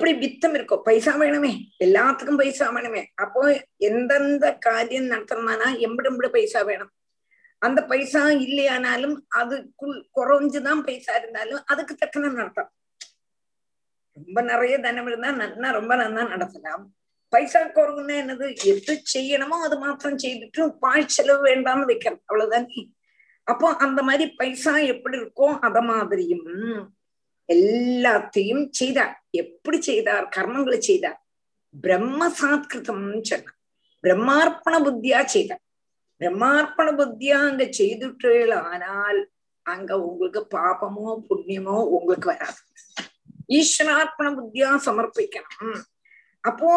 எப்படி வித்தம் இருக்கோ பைசா வேணுமே. எல்லாத்துக்கும் பைசா வேணுமே. அப்போ எந்தெந்த காரியம் நடத்தணும்னா எம்பிடு எம்பிடு பைசா வேணும். அந்த பைசா இல்லையானாலும் அதுக்குள் குறைஞ்சுதான் பைசா இருந்தாலும் அதுக்கு தக்கன நடத்தம். ரொம்ப நிறைய தனம் இருந்தா நன்னா ரொம்ப நல்லா நடத்தலாம். பைசா குறவுன்னா என்னது? எது செய்யணுமோ அது மாத்திரம் செய்துட்டு பாய் செலவு வேண்டாம்னு வைக்கணும். அவ்வளவுதானே? அப்போ அந்த மாதிரி பைசா எப்படி இருக்கோ அத மாதிரியும். எல்லாத்தையும் செய்தார். எப்படி செய்தார்? கர்மங்களை செய்தார். பிரம்ம சாத்கிருதம் சொன்னார். பிரம்மார்ப்பண புத்தியா செய்தார். பிரம்மார்ப்பண புத்தியா அங்க செய்துட்டீர்கள் ஆனால் அங்க உங்களுக்கு பாபமோ புண்ணியமோ உங்களுக்கு வராது. ஈஸ்வரார்ப்பண புத்தியா சமர்ப்பிக்கணும். அப்போ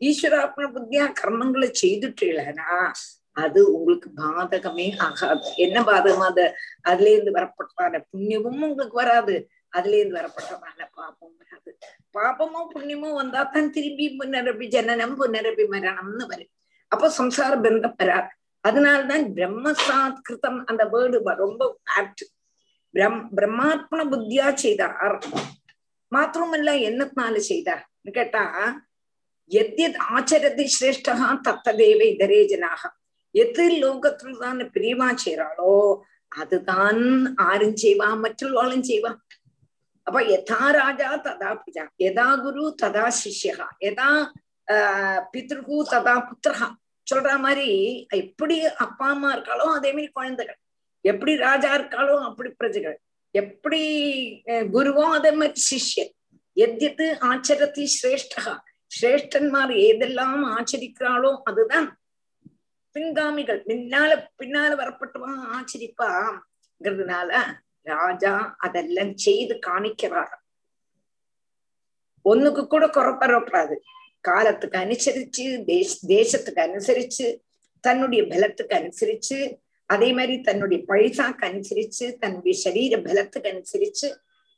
ஈஸ்வரார்ப்பண புத்தியா கர்மங்களை செய்துட்டீங்கன்னா அது உங்களுக்கு பாதகமே ஆகாது. என்ன பாதகம் அது? அதுல இருந்து வரப்பட்டான புண்ணியமும் உங்களுக்கு வராது. அதுல இருந்து வரப்பட்டதான பாபம் வராது பாபமோ புண்ணியமோ வந்தா தான் திரும்பி புனரபி ஜனனம் புனரபி மரணம்னு வரும். அப்போ சம்சார பந்தம் வராது. அதனால்தான் பிரம்மசாத்கிருதம் அந்த வேர்டு ரொம்ப ஆப்ட் பிரம் பிரம்மார்ப்பண புத்தியா செய்தார் மாத்திரமல்ல என்னத்தினால செய்தார் கேட்டா எத்யத் ஆச்சரதி சிரேஷ்டகா தத்ததேவ இதரே ஜனாக. எது லோகத்துல தான் பிரியமா செய்யறாளோ அதுதான் ஆரும் செய்வா மற்றவாளும் செய்வா அப்ப யதா ராஜா ததா பிரஜா எதா குரு ததா சிஷ்யகா எதா ஆஹ் பித்ருகு ததா புத்திரகா சொல்ற மாதிரி எப்படி அப்பா அம்மா இருக்காளோ அதே மாதிரி குழந்தைகள் எப்படி ராஜா இருக்காளோ அப்படி பிரஜைகள் எப்படி குருவோ அதே மாதிரி சிஷ்யன் எத்யத்து ஆச்சரத்தி சிரேஷ்டகா சிரேஷ்டன்மார் ஏதெல்லாம் ஆச்சரிக்கிறாளோ அதுதான் பின்காமிகள் பின்னால பின்னால வரப்பட்டவன் ஆச்சரிப்பாங்கிறதுனால ராஜா அதெல்லாம் செய்து காணிக்கிறார். ஒண்ணுக்கு கூட குறப்படப்படாது காலத்துக்கு அனுசரிச்சு தேச தேசத்துக்கு அனுசரிச்சு தன்னுடைய பலத்துக்கு அனுசரிச்சு அதே மாதிரி தன்னுடைய பைசாக்கு அனுசரிச்சு தன்னுடைய சரீர பலத்துக்கு அனுசரிச்சு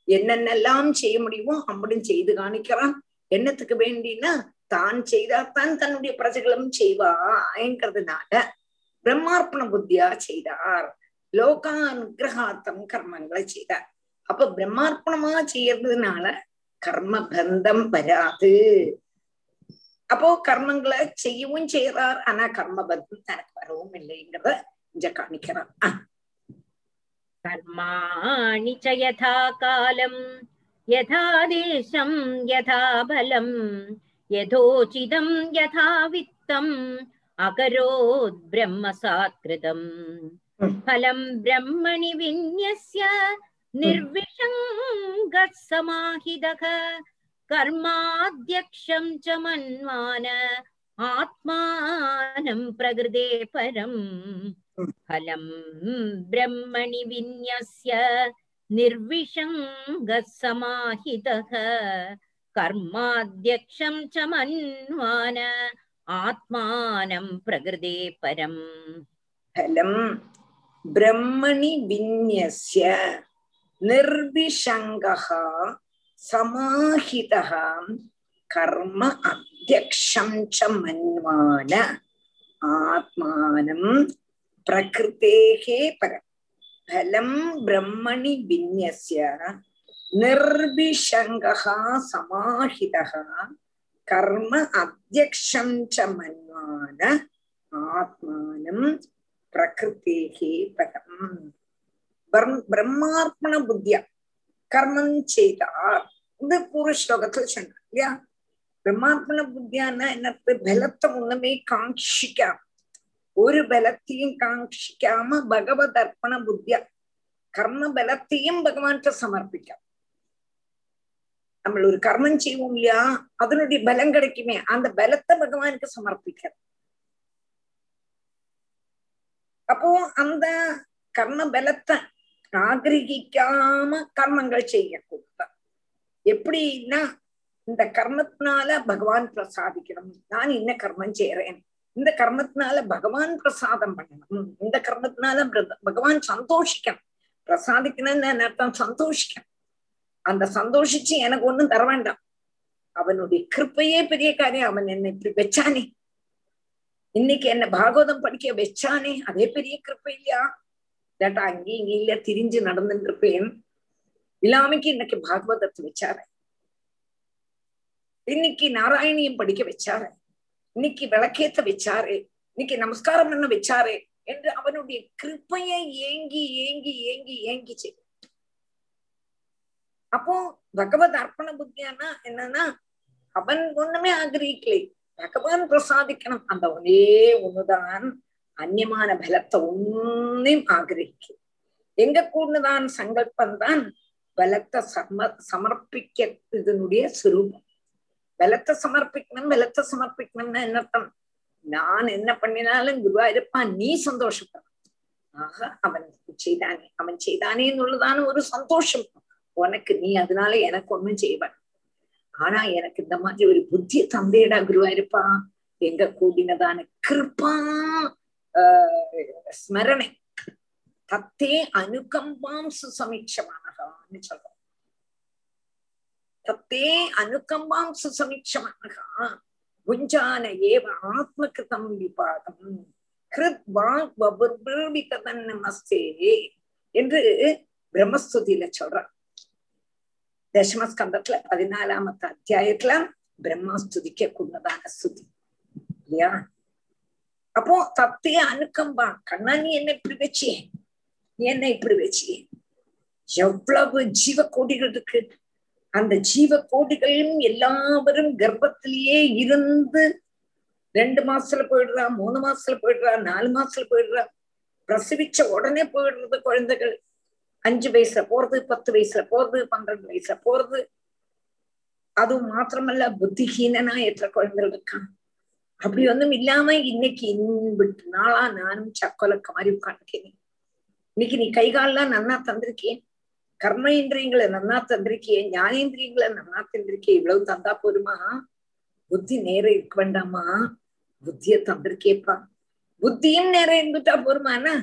என்னென்னலாம் செய்ய முடியுமோ அப்படியும் செய்து காணிக்கிறான். என்னத்துக்கு வேண்டினா தான் செய்தாத்தான் தன்னுடைய பிரஜைகளும் செய்வாங்கிறதுனால பிரம்மார்ப்பண புத்தியா செய்தார். லோகானுகிரகார்த்தம் கர்மங்களை செய்தார் அப்ப பிரம்மார்ப்பணமா செய்யறதுனால கர்ம பந்தம் வராது. அப்போ கர்மங்களை செய்யவும் செய்யறார் ஆனா கர்ம பந்தம் தனக்கு வரவும் இல்லைங்கிறத இங்க காணிக்கிறார் கர்மாணி யதா காலம் யதா தேசம் யதா பலம் யதோச்சிதம் யதா வித்தம் அகரோத் பிரம்ம பிரம்மசாத்கிருதம் फलं ब्रह्मणि विन्यस्य निर्विषङ्गः समाहितः कर्माध्यक्षं च मन्वान आत्मानं प्रकृते परम् फलं ब्रह्मणि विन्यस्य निर्विषङ्गः समाहितः कर्माध्यक्षं च मन्वान आत्मानं प्रकृते परम् फलम् பிரம்மணி விநியசிய நிர்பிஷங்கா சமாஹிதா கர்ம அத்தியக்ஷம் ச மன்வான ஆத்மானம் பிரகிருத்தேகே பரம் பலம் பிரம்மணி விநியசிய நிர்பிஷங்கா சமாஹிதா கர்ம அத்தியக்ஷம் ச மன்வான ஆத்மானம் பிரகிருத்தேகே பரம் பிரம்மார்ப்பண புத்தியா கர்மம் செய்தார் இந்த பூர்வ ஸ்லோகத்துல சொன்னார் இல்லையா பிரம்மார்ப்பண புத்தியான்னா என்னது பலத்தை ஒண்ணுமே காங்கிக்காம ஒரு பலத்தையும் காங்கிக்காம பகவத் அர்ப்பண புத்தியா கர்ம பலத்தையும் பகவான்கிட்ட சமர்ப்பிക്കാം நம்ம ஒரு கர்மம் செய்வோம் இல்லையா அதனுடைய பலம் கிடைக்குமே அந்த பலத்தை பகவானுக்கு சமர்ப்பிக்கிறது அப்போ அந்த கர்ம பலத்தை ஆகிரகிக்காம கர்மங்கள் செய்யக்கூடாது எப்படின்னா இந்த கர்மத்தினால பகவான் பிரசாதிக்கணும். நான் என்ன கர்மம் செய்யறேன் இந்த கர்மத்தினால பகவான் பிரசாதம் பண்ணணும். இந்த கர்மத்தினால பகவான் சந்தோஷிக்கணும். பிரசாதிக்கணும்னு அர்த்தம் சந்தோஷிக்கணும். அந்த சந்தோஷிச்சு எனக்கு ஒண்ணும் தர வேண்டாம். அவனுடைய கிருப்பையே பெரிய காரியம். அவன் என்ன இப்படி வச்சானே. இன்னைக்கு என்ன பாகவதம் படிக்க வச்சானே? அதே பெரிய கிருப்பை இல்லையா இல்லாட்டா அங்கேயும் இங்கே இல்லையா? திரிஞ்சு நடந்துட்டு இருப்பேன். இல்லாமைக்கு இன்னைக்கு பாகவதத்தை வச்சாரு. இன்னைக்கு நாராயணியம் படிக்க வச்சாரு. இன்னைக்கு விளக்கேத்த வச்சாரு. இன்னைக்கு நமஸ்காரம் பண்ண வச்சாரு என்று அவனுடைய கிருப்பையை ஏங்கி ஏங்கி ஏங்கி ஏங்கி செய் அப்போ பகவத் அர்ப்பண புத்தியானா என்னன்னா அவன் ஒண்ணுமே ஆகிரகிக்கலை. பகவான் பிரசாதிக்கணும். அந்த ஒரே ஒண்ணுதான் அந்நியமான பலத்தை ஒன்னையும் ஆகிரகிக்கும். எங்க கூடதான் சங்கல்பம் தான்? பலத்தை சம சமர்ப்பிக்க இதனுடைய சுரூபம். பலத்தை சமர்ப்பிக்கணும் பலத்தை சமர்ப்பிக்கணும்னா என்ன அர்த்தம்? நான் என்ன பண்ணினாலும் குருவா இருப்பான் நீ சந்தோஷப்படும் ஆக அவன் செய்தானே அவன் செய்தானே என்னுள்ளதான ஒரு சந்தோஷம். உனக்கு நீ அதனால எனக்கு ஒண்ணும் செய்வன் ஆனா எனக்கு இந்த மாதிரி ஒரு புத்தி தந்தையடா குருவா இருப்பா எங்க கூடினதான கிருப்பா ஸ்மரணை. தத்தே அனுகம்பாம் சுசமீட்சமானகான்னு சொல்றோம். தத்தே அனுகம்பாம் சுசமீட்சமானகா குஞ்சான ஏவ ஆத்மகிருதம் விபாகம். கிருத் வாக் வபுர்பிர்விகதன் நமஸ்தே என்று பிரம்மஸ்துதியில சொல்றான். தசமஸ்கந்தத்துல பதினாலாமத்த அத்தியாயத்துல பிரம்மாஸ்துதிக்க கூடதான ஸ்துதி இல்லையா அப்போ தத்தைய அனுக்கம்பா கண்ணா நீ என்ன இப்படி வச்சியே நீ என்ன இப்படி வச்சியே எவ்வளவு ஜீவ கோடிகள் இருக்கு அந்த ஜீவ கோடிகளும் எல்லாவரும் கர்ப்பத்திலேயே இருந்து ரெண்டு மாசத்துல போயிடுறா மூணு மாசத்துல போயிடுறா நாலு மாசத்துல போயிடுறா பிரசவிச்ச உடனே போயிடுறது குழந்தைகள் அஞ்சு வயசுல போறது பத்து வயசுல போறது பன்னிரண்டு வயசுல போறது. அதுவும் மாத்திரமல்ல புத்திஹீனனா எத்தனை குழந்தைகள் இருக்கான் அப்படி ஒன்றும் இல்லாம இன்னைக்கு இன்பிட்டு நாளா நானும் சக்கொலக்க மாதிரி உட்காந்துக்கேன் இன்னைக்கு நீ கைகாலெல்லாம் நன்னா தந்திருக்கேன் கர்ம இந்திரியங்களை நன்னா தந்திருக்கியே. ஞானேந்திரியங்களை நன்னா தந்திருக்கேன் இவ்வளவு தந்தா போதுமா? புத்தி நேரம் இருக்க வேண்டாமா? புத்திய தந்திருக்கேப்பா. புத்தியும் நேரம் இருந்துட்டா போருமானா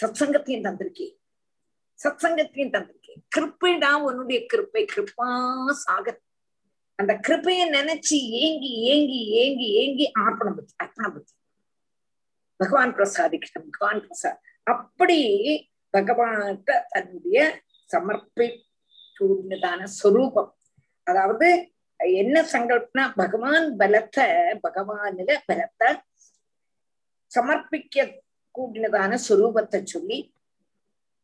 சத்சங்கத்தையும் தந்திருக்கே சத்சங்கத்தையும் தந்திருக்கேன் கிருப்பைடா உன்னுடைய கிருப்பை கிருப்பா சாகர் அந்த கிருப்பைய நினைச்சு ஏங்கி ஏங்கி ஏங்கி ஏங்கி ஆர்ப்பணம் பத்தி அர்ப்பணம் பத்தி. பகவான் பிரசாதிக்கிட்ட பகவான் பிரசாத் அப்படி பகவான்கிட்ட தன்னுடைய சமர்ப்பிதான சொரூபம். அதாவது என்ன சங்கல்பனா பகவான் பலத்தை பகவானில பலத்தை சமர்ப்பிக்க கூடினதான சொரூபத்தை சொல்லி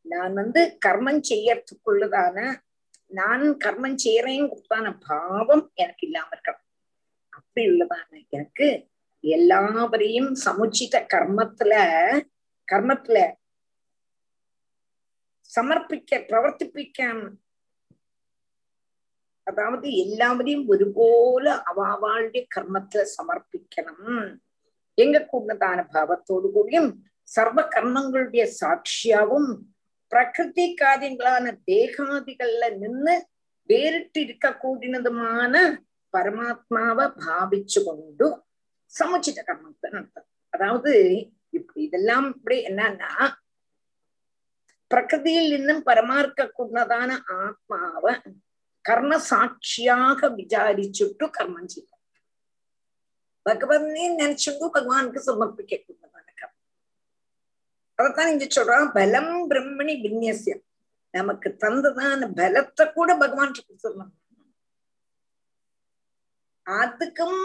நான் வந்து கர்மம் செய்யறதுக்குள்ளதான நான் கர்மம் செய்யறேங்கிறதான பாவம் எனக்கு இல்லாம இருக்கணும். அப்படி உள்ளதான எனக்கு எல்லாவரையும் சமுச்சித கர்மத்துல கர்மத்துல சமர்ப்பிக்க பிரவர்த்திப்பிக்க அதாவது எல்லாவரையும் ஒருபோல அவாவாளுடைய கர்மத்துல சமர்ப்பிக்கணும். எங்க கூடதான பாவத்தோடு கூடியும் சர்வ கர்மங்களுடைய சாட்சியாவும் பிரகிருதி காரியங்களான தேகாதிகள்ல நின்று வேறிட்டு இருக்க கூடினதுமான பரமாத்மாவை பாவிச்சு கொண்டு சமுச்சித கர்மத்தை நடத்தும் அதாவது இப்படி இதெல்லாம் இப்படி என்னன்னா பிரகிருதியில் നിന്നും പരമാർക്ക കൂടതാന ആത്മാവ് കർമ്മസാക്ഷിയാക വിചാരിച്ചിട്ടു കർമ്മം ചെയ്യും ഭഗവതിനെ നനച്ചുകൊണ്ട് ഭഗവാൻക്ക് സമർപ്പിക്കുന്നതാണ് കർമ്മം அதைத்தான் இங்க சொல்றான் பலம் பிரம்மணி விநியசியம் நமக்கு தந்ததான பலத்தை கூட பகவான் சொல்லணும் அதுக்கும்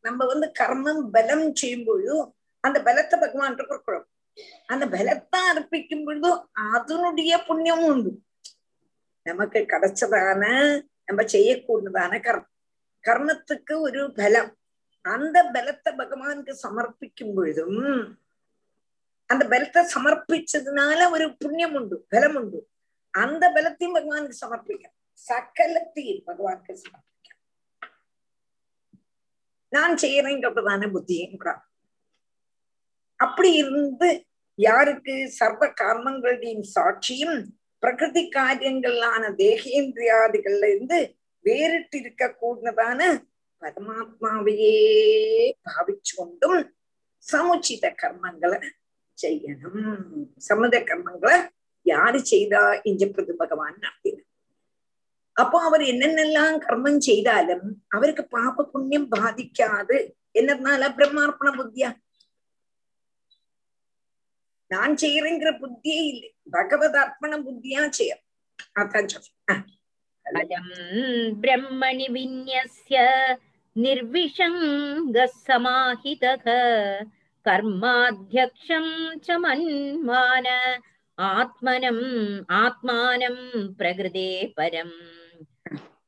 நம்ம வந்து கர்மம் பலம் செய்யும் பொழுதும் அந்த பலத்தை பகவான் கொடுக்கிறோம் அந்த பலத்தை அர்ப்பிக்கும் பொழுதும் அதனுடைய புண்ணியமும் உண்டு. நமக்கு கிடைச்சதான நம்ம செய்யக்கூடியதான கர்மம். கர்மத்துக்கு ஒரு பலம். அந்த பலத்தை பகவானுக்கு சமர்ப்பிக்கும் பொழுதும் அந்த பலத்தை சமர்ப்பிச்சதுனால ஒரு புண்ணியம் உண்டு பலம் உண்டு. அந்த பலத்தையும் பகவானுக்கு சமர்ப்பிக்க சகலத்தையும் பகவானுக்கு சமர்ப்பிக்க நான் செய்யறேங்கிறதான புத்தியும் கூட. அப்படி இருந்து யாருக்கு சர்வ கர்மங்களுடையும் சாட்சியும் பிரகிருதி காரியங்களான தேகேந்திரியாதிகள்ல இருந்து வேறிட்டு இருக்க கூடதான பரமாத்மாவையே பாவிச்சு கொண்டும் சமுச்சித கர்மங்களை செய்யணும். சம்மத கர்மங்களை யாரு செய்தா? என்று பிரது பகவான் நடத்தின அப்போ அவர் என்னென்னலாம் கர்மம் செய்தாலும் அவருக்கு பாப புண்ணியம் பாதிக்காது. என்னதுனால? பிரம்மார்ப்பண புத்தியா? நான் செய்யறேங்கிற புத்தியே இல்லை. பகவத் அர்ப்பண புத்தியா செய்ய. அதான் பிரம்மணி விநியசிய நிர்விஷங்க சமாஹிதக कर्माध्यक्षं च मन्मान आत्मनम् आत्मानं प्रकृते परम्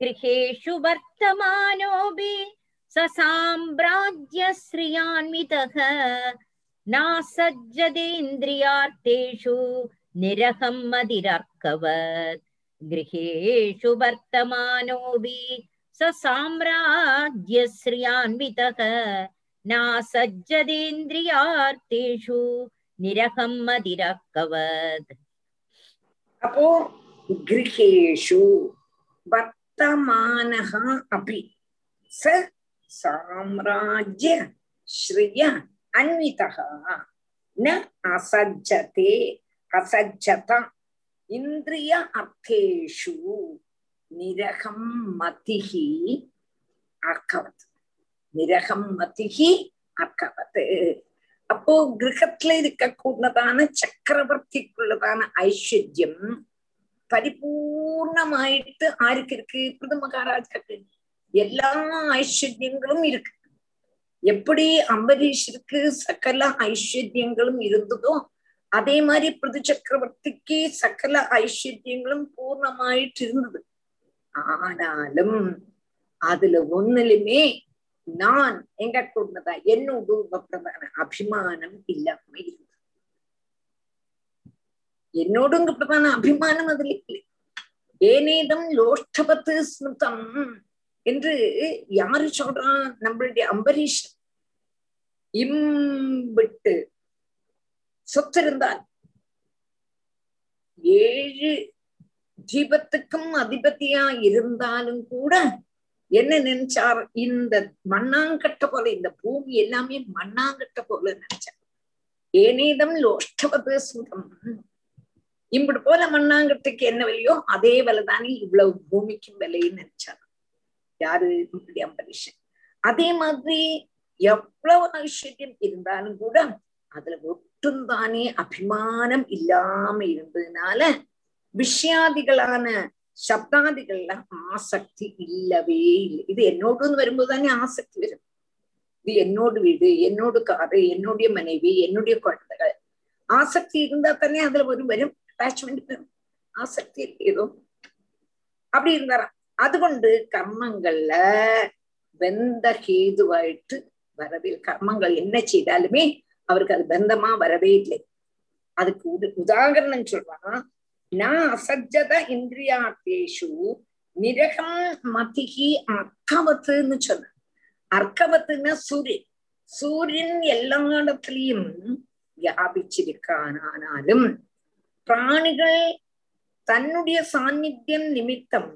गृहेषु वर्तमानोऽपि स साम्राज्यश्रियान्वितः नासज्जतेन्द्रियार्थेषु निरहं मदिरर्कवत् गृहेषु वर्तमानोऽपि स साम्राज्यश्रियान्वितः நாசஜதேந்திரியார்த்தேஷு நிரகம் மதிரக்கவத் அப்போ கிரகேஷு வர்த்தமானக அபி ச சாம்ராஜ்ய ஸ்ரிய அன்விதா ந அசஜ்ஜதே அசஜ்ஜத இந்திரிய அர்த்தேஷு நிரகம் மதிஹி அக்கவத் நிரகம் மதிகி அக்கவத் அப்போ கிரகத்துல இருக்கக்கூடதான சக்கரவர்த்திக்குள்ளதான ஐஸ்வர்யம் பரிபூர்ணமாயிட்டு ஆருக்கு இருக்கு பிருது மகாராஜாக்கு எல்லா ஐஸ்வர்யங்களும் இருக்கு எப்படி அம்பரீஷருக்கு சகல ஐஸ்வர்யங்களும் இருந்ததோ அதே மாதிரி பிரது சக்கரவர்த்திக்கு சகல ஐஸ்வர்யங்களும் பூர்ணமாயிட்டு இருந்தது ஆனாலும் அதுல ஒண்ணுலுமே நான் எங்க கூடதா என்னோடு பிரதான அபிமானம் இல்லாம இருந்தது என்னோடுங்க பிரதான அபிமானம் அதுல இல்லை. ஏனேதம் லோஷ்டபத்து ஸ்மிருதம் என்று யாரு சொல்றா? நம்மளுடைய அம்பரீஷ் இம்பிட்டு சொத்து இருந்தால் ஏழு தீபத்துக்கும் அதிபதியா இருந்தாலும் கூட என்ன நினைச்சார்? இந்த மண்ணாங்கட்ட போல இந்த பூமி எல்லாமே மண்ணாங்கட்ட போல நினைச்சார். ஏனேதம் லோஷ்டவது சுதம் இப்படி போல மண்ணாங்கட்டுக்கு என்ன விலையோ அதே விலைதானே இவ்வளவு பூமிக்கும் விலைன்னு நினைச்சார். யாரு? நம்மளுடைய அம்பரீஷன். அதே மாதிரி எவ்வளவு ஐஸ்வர்யம் இருந்தாலும் கூட அதுல ஒட்டும் தானே அபிமானம் இல்லாம இருந்ததுனால விஷயாதிகளான சப்தாதிகள்ல ஆசக்தி இல்லவே இல்லை இது என்னோடுன்னு வரும்போது தானே ஆசக்தி வரும் இது என்னோட வீடு என்னோட காரு என்னுடைய மனைவி என்னுடைய குழந்தைகள் ஆசக்தி இருந்தா தானே அதுல ஒரு வரும் அட்டாச்மெண்ட் வரும் ஆசக்தி ஏதோ அப்படி இருந்தாராம் அதுகொண்டு கர்மங்கள்ல வெந்த ஹேதுவாயிட்டு வரவே கர்மங்கள் என்ன செய்தாலுமே அவருக்கு அது பந்தமா வரவே இல்லை அதுக்கு உதாகரணம் சொல்றான் அசஜத இந்திரியாத்தேஷு நிரகம் மதிகி அர்க்கவத்துன்னு சொன்ன அர்க்கவத்துன்னா சூரியன் சூரியன் எல்லா இடத்துலயும் வியாபிச்சிருக்கானாலும் பிராணிகள் தன்னுடைய சாநித்தியம் நிமித்தம்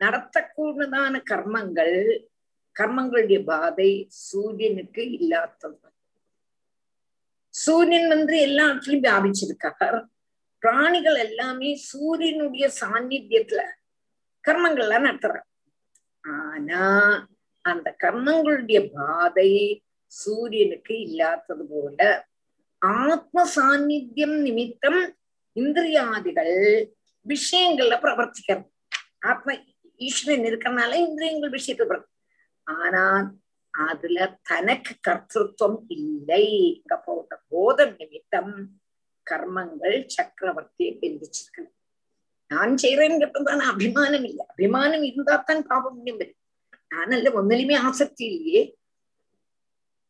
நடத்தக்கூடதான கர்மங்கள் கர்மங்களுடைய பாதை சூரியனுக்கு இல்லாதது சூரியன் வந்து எல்லா இடத்துலயும் வியாபிச்சிருக்கார் பிராணிகள் எல்லாமே சூரியனுடைய சாநித்தியத்துல கர்மங்கள்லாம் நடத்துறாங்க. ஆனா அந்த கர்மங்களுடைய பாதை சூரியனுக்கு இல்லாதது போல ஆத்ம சாநித்தியம் நிமித்தம் இந்திரியாதிகள் விஷயங்கள்ல பிரவர்த்திக்கிறது. ஆத்ம ஈஸ்வரன் இருக்கிறனால இந்திரியங்கள் விஷயத்துல ஆனா அதுல தனக்கு கர்த்தத்துவம் இல்லை. போட்ட போத நிமித்தம் கர்மங்கள் சக்கரவர்த்தியை பெருந்திச்சிருக்கு நான் செய்யறேன்னு அபிமானம் இல்லை. அபிமானம் இருந்தா தான் பாப புண்ணியம் வரும் நானல்ல ஒன்னிலுமே ஆசக்தி இல்லையே.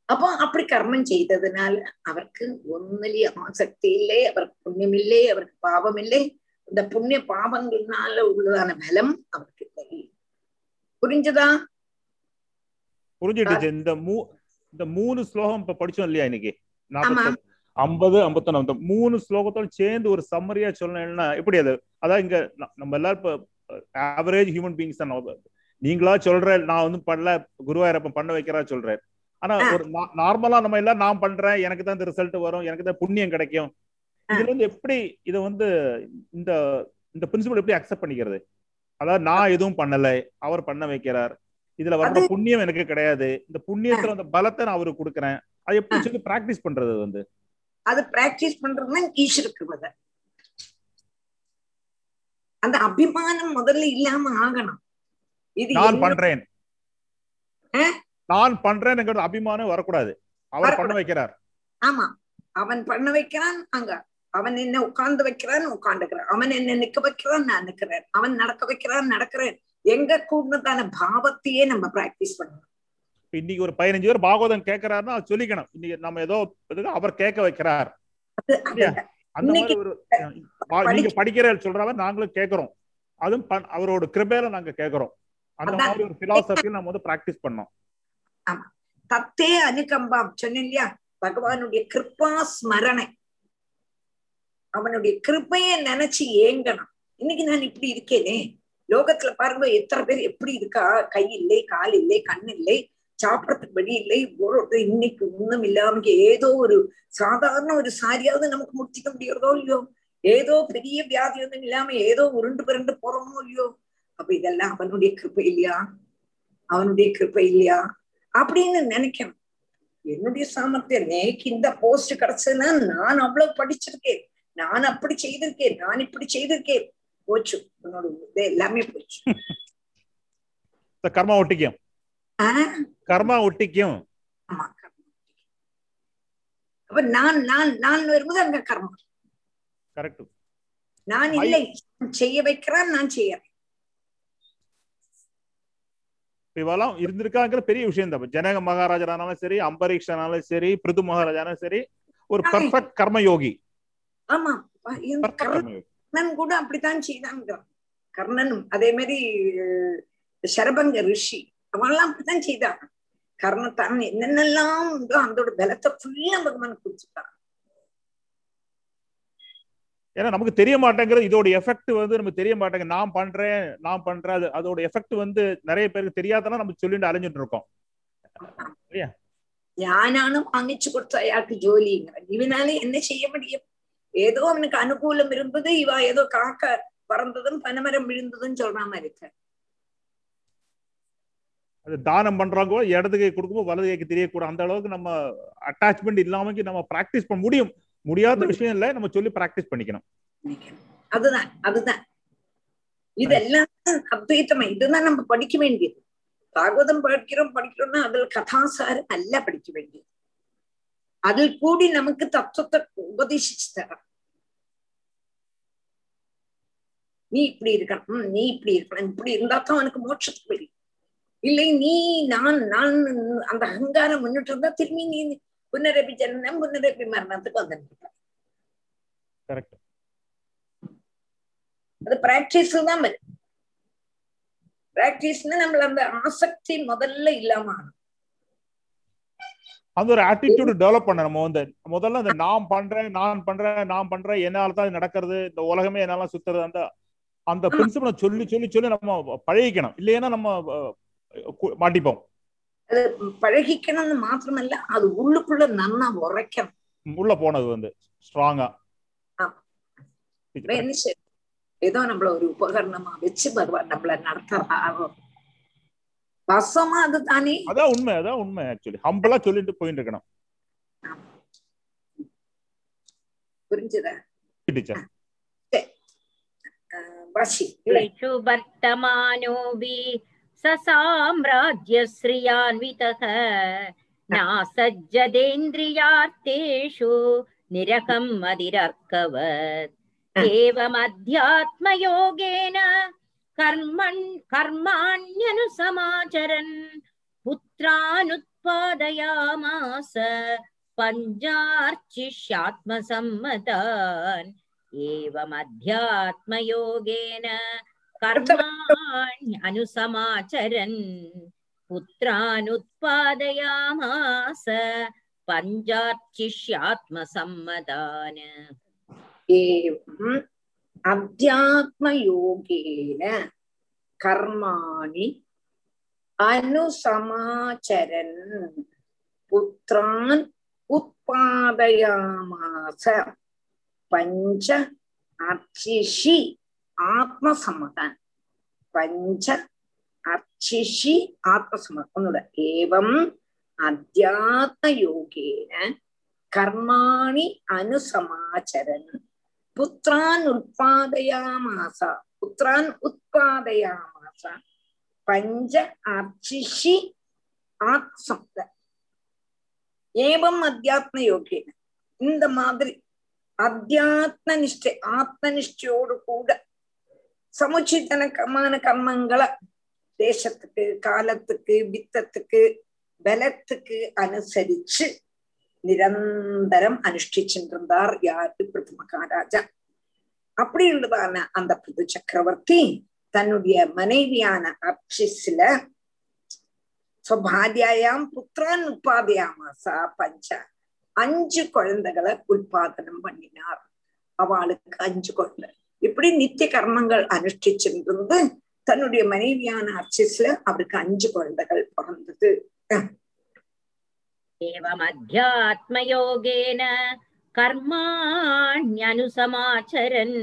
அப்போ அப்படி கர்மம் செய்ததுனால அவருக்கு ஒன்னிலேயே ஆசக்தி இல்லை அவருக்கு புண்ணியம் இல்லை அவருக்கு பாவம் இல்லை. இந்த புண்ணிய பாவங்கள்னால உள்ளதான பலம் அவருக்கு இல்லை. புரிஞ்சதா? புரிஞ்சிடுச்சு இந்த மூ இந்த மூணு ஸ்லோகம் இப்ப படிச்சோம் இல்லையா இன்னைக்கு? ஐம்பது ஐம்பத்தொன்னு இந்த மூணு ஸ்லோகத்தோட சேர்ந்து ஒரு சம்மரியா சொல்லணும்னா எப்படி அது? அதான் இங்க நம்ம எல்லாரும் இப்ப ஆவரேஜ் ஹியூமன் பீங்ஸ் தான் நீங்களா சொல்ற நான் வந்து பண்ணல குருவாயிரப்பன் பண்ண வைக்கிறா சொல்றேன். ஆனா ஒரு நார்மலா நம்ம எல்லாம் நான் பண்றேன் எனக்கு தான் இந்த ரிசல்ட் வரும் எனக்கு தான் புண்ணியம் கிடைக்கும். இதுல வந்து எப்படி இதை வந்து இந்த இந்த பிரின்சிபல் எப்படி அக்செப்ட் பண்ணிக்கிறது? அதாவது நான் எதுவும் பண்ணல அவர் பண்ண வைக்கிறார். இதுல வர்ற புண்ணியம் எனக்கு கிடையாது. இந்த புண்ணியத்துல அந்த பலத்தை நான் அவருக்கு கொடுக்குறேன். அது எப்படி சொல்லி பிராக்டிஸ் பண்றது வந்து? அது பிராக்டிஸ் பண்றதுன்னா ஈஸ்வர கிருபதை அந்த அபிமானம் முதல்ல இல்லாம ஆகணும். இது நான் பண்றேன். நான் பண்றேன்னுங்கிறது அபிமானம் வரக்கூடாது. அவர் பண்ண. வைக்கிறார். ஆமா. அவன் பண்ண வைக்கிறான் அங்க. அவன் என்ன உட்கார்ந்து வைக்கிறான் உட்காந்துக்கிறான் அவன் என்ன நிக்க வைக்கிறான் நான் நிக்கிறேன் அவன் நடக்க வைக்கிறான் நடக்கிறேன். எங்க கூடதான பாவத்தையே நம்ம பிராக்டிஸ் பண்ணணும். இப்ப இன்னைக்கு ஒரு பதினஞ்சு பேர் பாகவதம் கேட்கிறாருன்னா சொல்லிக்கணும். இன்னைக்கு நம்ம ஏதோ அவர் கேட்க வைக்கிறார். அந்த மாதிரி ஒரு நீங்க படிக்கிற சொல்றவ நாங்களும் கேட்கிறோம் அதுவும் அவரோட கிருபையில நாங்க கேட்கிறோம் அந்த. மாதிரி ஒரு பிலாசபியில் நம்ம வந்து பிராக்டிஸ் பண்ணோம். தத்தே அனுகம்பாம். சொன்னேன் இல்லையா பகவானுடைய கிருப்பா ஸ்மரணை. அவனுடைய கிருப்பைய நினைச்சு ஏங்கணும். இன்னைக்கு நான் இப்படி இருக்கேனே. லோகத்துல பாருங்க எத்தனை பேர் எப்படி இருக்கா? கை இல்லை கால் இல்லை கண் இல்லை. சாப்பிடறதுக்கு வழி இல்லை. ஒரு இன்னைக்கு ஒண்ணும் இல்லாம ஏதோ ஒரு சாதாரண ஒரு சாரியாவது நமக்கு முடிச்சுக்க முடியறதோ இல்லையோ? ஏதோ பெரிய வியாதி ஒன்றும் இல்லாம ஏதோ உருண்டு பிறண்டு போறோமோ இல்லையோ? அப்ப இதெல்லாம் அவனுடைய கிருப்பை இல்லையா? அவனுடைய கிருப்பை இல்லையா? அப்படின்னு நினைக்கணும். என்னுடைய சாமர்த்தியம் நேக்கு இந்த போஸ்ட் கிடைச்சதுன்னா நான் அவ்வளவு படிச்சிருக்கேன். நான் அப்படி செய்திருக்கேன். நான் இப்படி செய்திருக்கேன். போச்சு. உன்னோட இது எல்லாமே போச்சு. கர்மா ஒட்டிக்கும். கர்மா ஒட்டிக்கும். அப்ப நான் நான் நான் வரும்போது அங்க கர்மம் கரெக்ட் நான் இல்லை. செய்ய வைக்கிறான் நான் செய்யறேன். இவெல்லாம் இருந்திருக்காங்கிற பெரிய விஷயம் தான். ஜனக மகாராஜரானாலும் சரி அம்பரீஷனாலும் சரி பிருது மகாராஜானாலும் சரி ஒரு பர்ஃபெக்ட் கர்மயோகி. ஆமா. கர்ணன் கூட அப்படித்தான் செய்தாங்க கர்ணனும் அதே மாதிரி சரபங்க ரிஷி. அவன்லாம் அப்படித்தான் செய்தாங்க கர்ணத்தான் என்னென்னலாம் உண்டோ அதோட பலத்தை ஃபுல்லா பகவான் கொடுத்துட்டான் ஏன்னா நமக்கு தெரிய மாட்டேங்கிறது இதோட எஃபெக்ட் வந்து நமக்கு தெரிய மாட்டேங்குது நான் பண்றேன் நான் பண்றேன் அது அதோட எஃபெக்ட் வந்து நிறைய பேருக்கு தெரியாதனா நம்ம சொல்லிட்டு அலைஞ்சிட்டு இருக்கோம் ഞാനാണ് വാങ്ങിച്ചു കൊടുത്ത അയാൾക്ക് ജോലി ഇവനാല് എന്നെ ചെയ്യ முடியும் ஏதோ அவனுக்கு அனுகூலம் இருந்தது இவ ஏதோ காக்க பறந்ததும் பனமரம் விழுந்ததும் சொல்ற மாதிரி இருக்கு அது தானம் பண்றாங்க கூட இடது கை கொடுக்கும்போது வலது கைக்கு தெரியக்கூடாது அந்த அளவுக்கு நம்ம அட்டாச்மெண்ட் இல்லாம நம்ம பிராக்டிஸ் பண்ண முடியும். முடியாத விஷயம் இல்ல நம்ம சொல்லி பிராக்டிஸ் பண்ணிக்கணும். அதுதான் அதுதான். இதெல்லாம் அத்வைத்தமா இதுதான் நம்ம படிக்க வேண்டியது. பாகவதம் படிக்கிறோம் படிக்கிறோம்னா அதுல கதாசாரம் நல்லா படிக்க வேண்டியது. அதில் கூடி நமக்கு தத்துவத்தை உபதேசிச்சு தர நீ இப்படி இருக்கணும் நீ இப்படி இருக்கணும் இப்படி இருந்தா தான் அவனுக்கு மோட்சத்துக்கு வழி. இல்லை நீ நான் நான் அந்த அகங்காரம் முன்னிட்டு இருந்தா திரும்பி நீ புனரபி ஜனனம் புனரபி மரணத்துக்கு வந்துட்டு கரெக்ட் அது பிராக்டிஸ்ல தான் வரும். பிராக்டிஸ்னு நம்மள அந்த ஆசக்தி முதல்ல இல்லாம. அந்த ஒரு ஆட்டிடியூட் டெவலப் பண்ண நம்ம வந்து முதல்ல அந்த நான் பண்றேன் நான் பண்றேன் நான் பண்றேன் என்னால தான் நடக்கிறது இந்த உலகமே என்னால சுத்துறது அந்த அந்த பிரின்சிபலை சொல்லி சொல்லி சொல்லி நம்ம பழகிக்கணும். இல்லைன்னா நம்ம மாட்டிப்போம். அது பழகிக்கணும்னு மாத்திரமல்ல அது உள்ளுக்குள்ள நன்னா உரைக்கணும். உள்ள போனது வந்து ஸ்ட்ராங்கா என்ன செய்யும் ஏதோ நம்மள ஒரு உபகரணமா வச்சு வருவா நம்மள நடத்துறாரோ வசமா அது தானே. அதான் உண்மை அதான் உண்மை ஆக்சுவலி ஹம்பலா சொல்லிட்டு போயிட்டு இருக்கணும். புரிஞ்சுதா? வசி சுபர்த்தமானோபி स साम्राज्यश्रियान्वितः नासज्जदेन्द्रियार्थेषु निरकम् मदिरर्कवत् एवमध्यात्मयोगेन कर्मन् कर्माण्यनुसमाचरन् पुत्रानुत्पादयामास पञ्चार्चिष्यात्मसम्मतान् एवमध्यात्मयोगेन कर्माणि अनुसमाचरन् पुत्रानुत्पादयामास पञ्चार्चिष्यात्मसम्मतान् एवम् अध्यात्मयोगेन कर्माणि अनुसमाचरन् पुत्रान् उत्पादयामास पञ्च अर्चिषि ആത്മസമ്മതൻ പഞ്ച അർച്ചിഷി ആത്മസമ്മതം ഒന്നുകൂടെ ഏവം അധ്യാത്മയോഗേന കർമാണി അനുസമാചരൻ പുത്രാൻ ഉത്പാദയാമാസ പുത്രാൻ ഉത്പാദയാമാസ പഞ്ച അർച്ചിഷി ആത്മസമ്മതൻ ஏவம் அத்தியாத்ம யோகேன இந்த மாதிரி அத்தியாத்ம நிஷ்டை ஆத்ம நிஷ்டையோடு கூட சமுச்சிதனக்கமான கர்மங்களை தேசத்துக்கு காலத்துக்கு வித்தத்துக்கு பலத்துக்கு அனுசரிச்சு நிரந்தரம் அனுஷ்டிச்சின்றிருந்தார் யாரு? பிருது மகாராஜா. அப்படின்றதான அந்த பிருது சக்கரவர்த்தி தன்னுடைய மனைவியான அப்சிஸ்ல சுவாத்தியாயாம் புத்திரான் உற்பாதையாமாசா பஞ்ச அஞ்சு குழந்தைகளை உற்பத்தனம் பண்ணினார். அவளுக்கு அஞ்சு குழந்தை. இப்படி நித்திய கர்மங்கள் அனுஷ்டிச்சிருந்து தன்னுடைய மனைவியான அர்ச்சிஸ்ல அவருக்கு அஞ்சு குழந்தைகள் பிறந்தது एवमध्यात्मयोगेन कर्माण्यनुसमाचरन्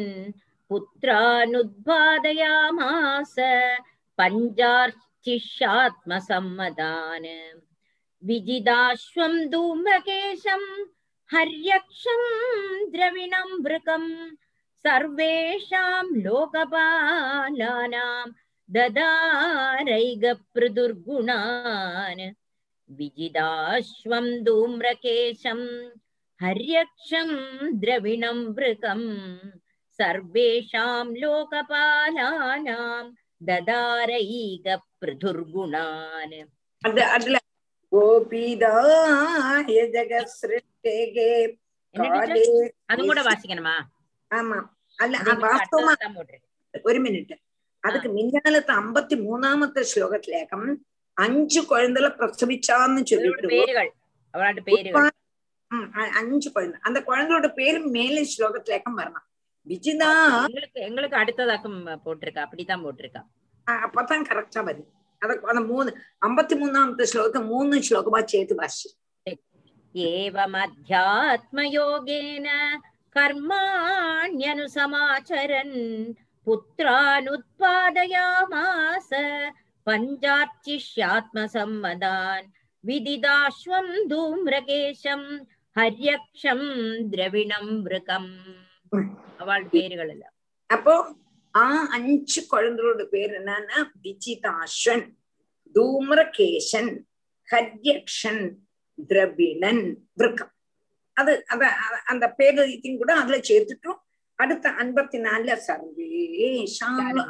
पुत्रानुद्बादयामास पञ्चार्चिष्यात्मसम्मदान् विजिदाश्वं धूम्रकेशं हर्यक्षं द्रविणं वृकं सर्वेषां लोकपालानां ददारैगपृदुर्गुणान् विजिदाश्वं धूम्रकेशं हर्यक्षं द्रविणं वृकम् सर्वेषां लोकपालानां ददारैकपृथुर्गुणान् गोपीदाय जगत्सृष्टेः அதும் கூட வாசிக்கணுமா ஆமா അല്ല വാസ്തവമാ ഒരു മിനിറ്റ്. അതുക്ക് മിന്നാലത്ത് അമ്പത്തി മൂന്നാമത്തെ ശ്ലോകത്തിലേക്കം അഞ്ചു കുഴന്തളെ പ്രസവിച്ചാന്ന് ചൊല്ലിട്ടു അഞ്ചു കുഴന്ത അന്ത കുഴന്തോട് പേര് മേലെ ശ്ലോകത്തിലേക്കം വരണം. விஜிதா எங்களுக்கு எங்களுக்கு அடுத்ததாக்கம் போட்டிருக்கா அப்படித்தான் போட்டிருக்கா அப்பதான் கரெக்டா வருது அத அந்த மூணு ஐம்பத்தி மூணாமத்து ஸ்லோகத்தை மூணு ஸ்லோகமா சேர்த்து வாசி ஏவம் அத்தியாத்மயோகேன कर्माण्यनुसमाचरन् पुत्रानुत्पादयामास पञ्चार्चिष्यात्मसम्मदान् विदिदाश्वं धूम्रकेशं हर्यक्षं द्रविणं वृकम् அவள் பேருகள் அப்போ ஆ அஞ்சு குழந்தையோட பேர் என்னன்னா விஜிதாஸ்வன் தூம்ரகேசன் ஹரியக்ஷன் திரவிணன் விருக்கம் அது அத அந்த பேரத்தையும் கூட அதுல சேர்த்துட்டும். அடுத்த ஐம்பத்தி நாலுல சர்வேஷாம்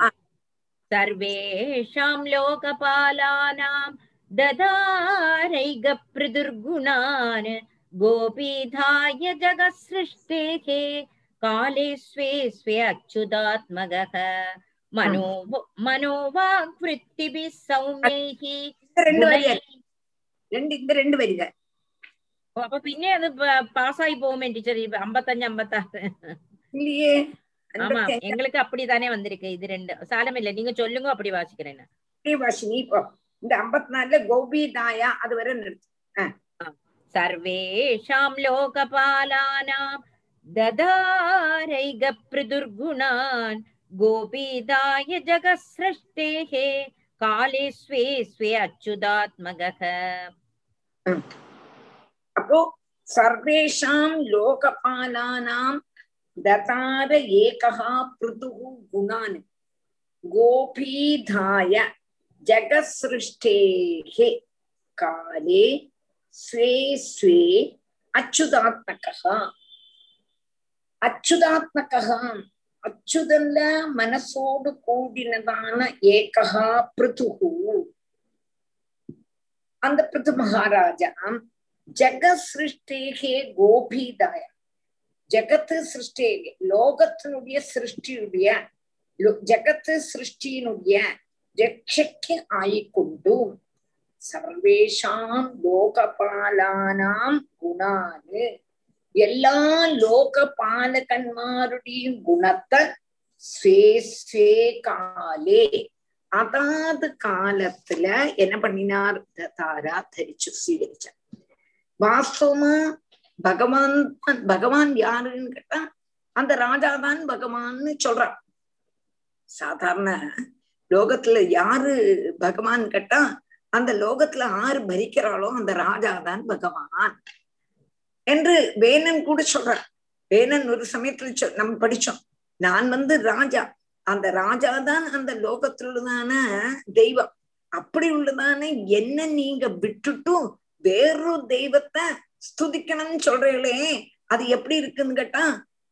சர்வேஷாம் லோகபாலானாம் ददारैग प्रदुर्गुणान् गोपीधाय जगत्सृष्टेः काले स्वे स्वे अच्युतात्मगः मनो मनोवाग्वृत्तिभिः सौम्यैः ரெண்டு வரி ரெண்டு இந்த ரெண்டு வரிகள். ഓ അപ്പൊ പിന്നെ അത് പാസ്സായി പോകുമേ ടീച്ചർ അമ്പത്തഞ്ച് അമ്പത്താറ്. இல்லையே ஆமா எங்களுக்கு அப்படித்தானே வந்திருக்கு இது ரெண்டு சாலம் இல்ல நீங்க சொல்லுங்க அப்படி வாசிக்கிறேன் வாசினி இப்போ இந்த ஐம்பத்தி நாலுல கோபி தாயா அது வரை சர்வேஷாம் லோகபாலானாம் ததாரைக பிருதுர்குணான் கோபிதாய ஜகசிரஷ்டேஹே காலே ஸ்வே ஸ்வே அச்சுதாத்மக அப்போ சர்வேஷாம் லோகபாலானாம் ததார ஏகா பிருதுகு குணான். கோபீதாய ஜகசிருஷ்டேஹே காலே ஸ்வே ஸ்வே அச்சுதாத்மகா அச்சுதாத்மகா அச்சுதல்ல மனசோடு கூடினதான ஏகா பிருதுகு. அந்த பிருது மகாராஜா ஜெகசிருஷ்டேகே கோபிதாய ஜெகத்து சிருஷ்டேகே லோகத்தினுடைய சிருஷ்டியுடைய ஜெகத்து சிருஷ்டியினுடைய രക്ഷയ്ക്ക് ആയിക്കൊണ്ടും സർവേഷാം ലോകപാലാനാം ഗുണാന് എല്ലാ ലോകപാലകന്മാരുടെയും ഗുണത്തെ സ്വേ സ്വേ കാലേ അതാത് കാലത്തില് എന്നെ പണിനാർ താര ധരിച്ചു സ്വീകരിച്ചു வாஸ்தவமா பகவான் பகவான் யாருன்னு கேட்டா அந்த ராஜாதான் பகவான்னு சொல்றான். சாதாரண லோகத்துல யாரு பகவான் கேட்டா அந்த லோகத்துல ஆறு பரிக்கிறாளோ அந்த ராஜாதான் பகவான் என்று வேணன் கூட சொல்றான் வேணன் ஒரு சமயத்துல நம்ம படிச்சோம். நான் வந்து ராஜா. அந்த ராஜாதான் அந்த லோகத்துள்ளதான தெய்வம். அப்படி உள்ளதான என்ன நீங்க விட்டுட்டும் வேறொரு தெய்வத்தை ஸ்துதிக்கணும்னு சொல்றீங்களே அது எப்படி இருக்குன்னு கேட்டா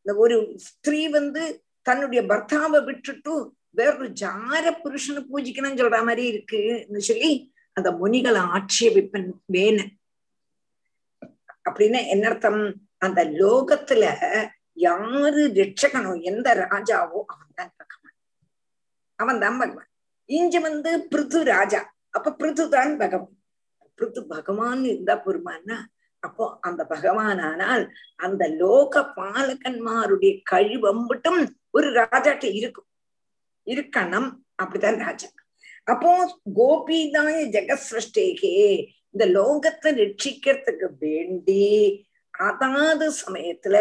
இந்த ஒரு ஸ்திரீ வந்து தன்னுடைய பர்த்தாவை விட்டுட்டு வேறொரு ஜார புருஷனை பூஜிக்கணும்னு சொல்ற மாதிரி இருக்குன்னு சொல்லி அந்த முனிகளை ஆட்சேபிப்பன் வேன அப்படின்னு என்ன அர்த்தம்? அந்த லோகத்துல யாரு ரட்சகனோ எந்த ராஜாவோ அவன் தான் பகவான். அவன் தான் பகவான். இங்க வந்து பிருது ராஜா அப்ப பிருது தான் பகவான். பிருது பகவான் இருந்தா பொறுமான்னா அப்போ அந்த பகவானானால் அந்த லோக பாலகன்மாருடைய கழிவம்பட்டும் ஒரு ராஜாட்ட இருக்கும். இருக்கணும். அப்படிதான் ராஜா. அப்போ கோபிதாய ஜெகசிருஷ்டேகே இந்த லோகத்தை ரட்சிக்கிறதுக்கு வேண்டி அதாவது சமயத்துல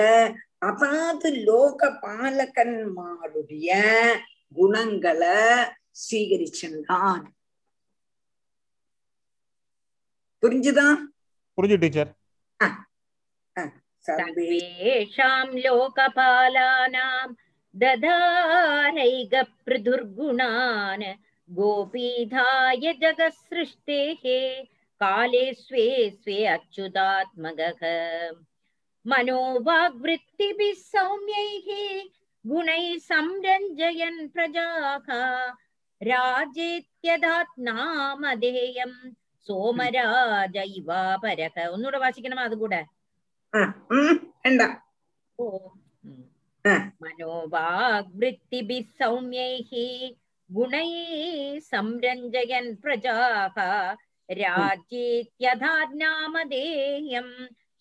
அதாவது லோக பாலகன்மாருடைய குணங்களை சீகரிச்சுதான் புரிஞ்சுதா? புரிஞ்சு டீச்சர். सर्वेषां लोकपालानां दधारैगपृदुर्गुणान् गोपीधाय जगत्सृष्टेः काले स्वे स्वे अच्युतात्मगः मनोवाग्वृत्तिभिः सौम्यैः गुणैः संरञ्जयन् प्रजाः राजेत्यदात् नामधेयम् സോമരാജ ഇവാപരക ഒന്നുകൂടെ വാസിക്കണമോ അതുകൂടെ ഉം എന്താ ഓ ആ. മനോവാഗ്വൃത്തിഭിः സൗമ്യൈः ഗുണൈः സംരഞ്ജയൻ പ്രജാः രാജ്യേത്യതാത് നാമധേയം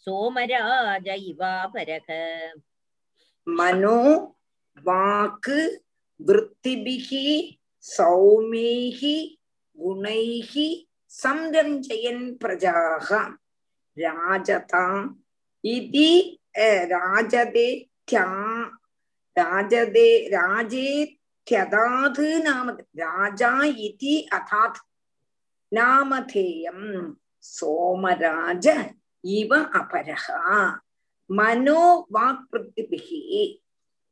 സോമരാജ ഇവാപരക മനോ വാക്ക് വൃത്തിഭിഹി സൗമ്യൈഹി ഗുണൈഹി സംരഞ്ജയൻ പ്രജാഹ രാജതാ ഇതി ഏർ, രാജതേ ത്യാ രാജതേ രാജേത്യതാത് നാമ രാജാ ഇതി അഥാത് നാമധേയം സോമരാജ ഇവ അപരഹ മനോ വാക്വൃത്തിഭിഹി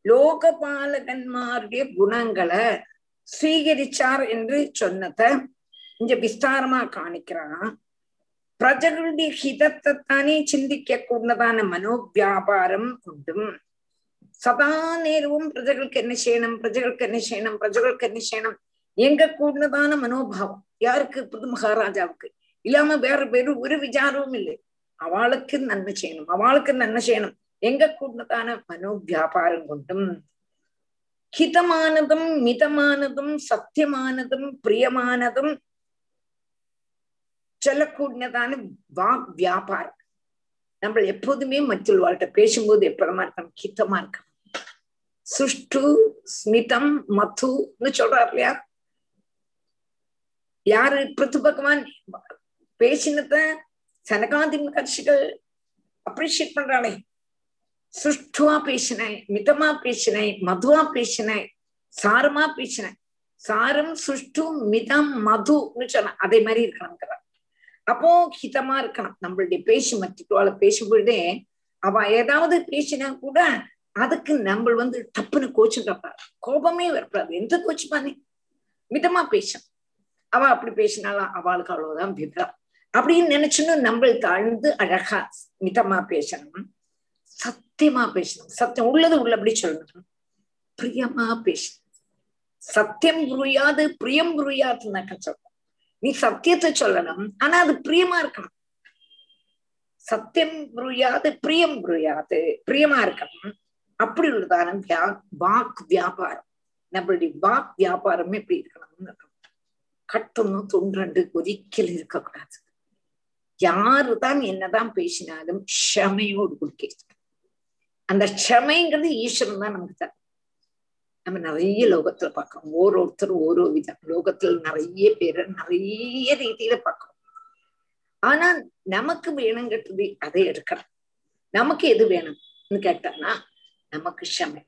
லோகபாலகன்மாருடைய குணங்களை ஸ்வீகரிச்சார் என்று சொன்னத இங்க விஸ்தாரமா காணிக்கிறான். பிரஜகளுடைய ஹிதத்தை தானே சிந்திக்க கூடதான மனோவியாபாரம் உண்டும். சதா நேரமும் பிரஜகளுக்கு என்ன செய்யணும் பிரஜகளுக்கு என்ன செய்யணும் பிரஜகளுக்கு என்ன செய்யணும் எங்க கூடதான மனோபாவம்? யாருக்கு? புது மகாராஜாவுக்கு. இல்லாம வேற வேறு ஒரு விசாரமும் இல்லை. அவளுக்கு நன்மை செய்யணும் அவளுக்கு நன்மை செய்யணும் எங்க கூடதான மனோவியாபாரம் கொண்டும் ஹிதமானதும் மிதமானதும் சத்தியமானதும் பிரியமானதும் சொல்லக்கூடியதான வா வியாபாரம். நம்ம எப்போதுமே மற்றொருவாள்கிட்ட பேசும்போது எப்படமா இருக்கணும் ஹிதமா இருக்கணும் சுஷ்டு ஸ்மிதம் மதுன்னு சொல்றாரு இல்லையா? யாரு பிருத்து பகவான் பேசினத சனகாதி கட்சிகள் அப்ரிஷியேட் பண்றாளே. சுஷ்டுவா பேசினேன் மிதமா பேசினேன் மதுவா பேசினேன் சாரமா பேசினேன். சாரம் சுஷ்டு மிதம் மதுன்னு சொன்ன அதே மாதிரி இருக்கணுங்கிற அப்போ ஹிதமா இருக்கணும். நம்மளுடைய பேசி மற்றவளை பேசும்பொழுதே அவ ஏதாவது பேசினா கூட அதுக்கு நம்ம வந்து டப்புன்னு கோச்சுக்கப்படாது கோபமே வரக்கூடாது. எந்த கோச்சுப்பானே? மிதமா பேசும். அவ அப்படி பேசினாலும் அவளுக்கு அவ்வளவுதான் விவரம் அப்படின்னு நினைச்சுன்னு நம்ம தாழ்ந்து அழகா மிதமா பேசணும். சத்தியமா பேசணும். சத்தியம் உள்ளது உள்ளபடி சொல்லணும். பிரியமா பேசணும். சத்தியம் புரியாது பிரியம் புரியாதுன்னாக்க சொல்லணும் நீ சத்தியத்தை சொல்லணும். ஆனா அது பிரியமா இருக்கணும். சத்தியம் புரியாது பிரியம் புரியாது. பிரியமா இருக்கணும். அப்படி உள்ளதான வியா வாக் வியாபாரம். நம்மளுடைய வாக் வியாபாரம் எப்படி இருக்கணும்னு இருக்கணும். கட்டணும் தொன்றண்டு ஒரிக்கல் இருக்கக்கூடாது. யாருதான் என்னதான் பேசினாலும் க்ஷமையோடு கொடுக்க அந்த க்ஷமைங்கிறது ஈஸ்வரன் தான் நமக்கு தரும். நம்ம நிறைய லோகத்துல பார்க்கறோம். ஓரோருத்தரும் ஓரோ விதம். லோகத்துல நிறைய பேரை நிறைய ரீதியில பார்க்கறோம். ஆனா நமக்கு வேணுங்கிறது அதை எடுக்கலாம் நமக்கு எது வேணும்னு கேட்டானா நமக்கு ஷமை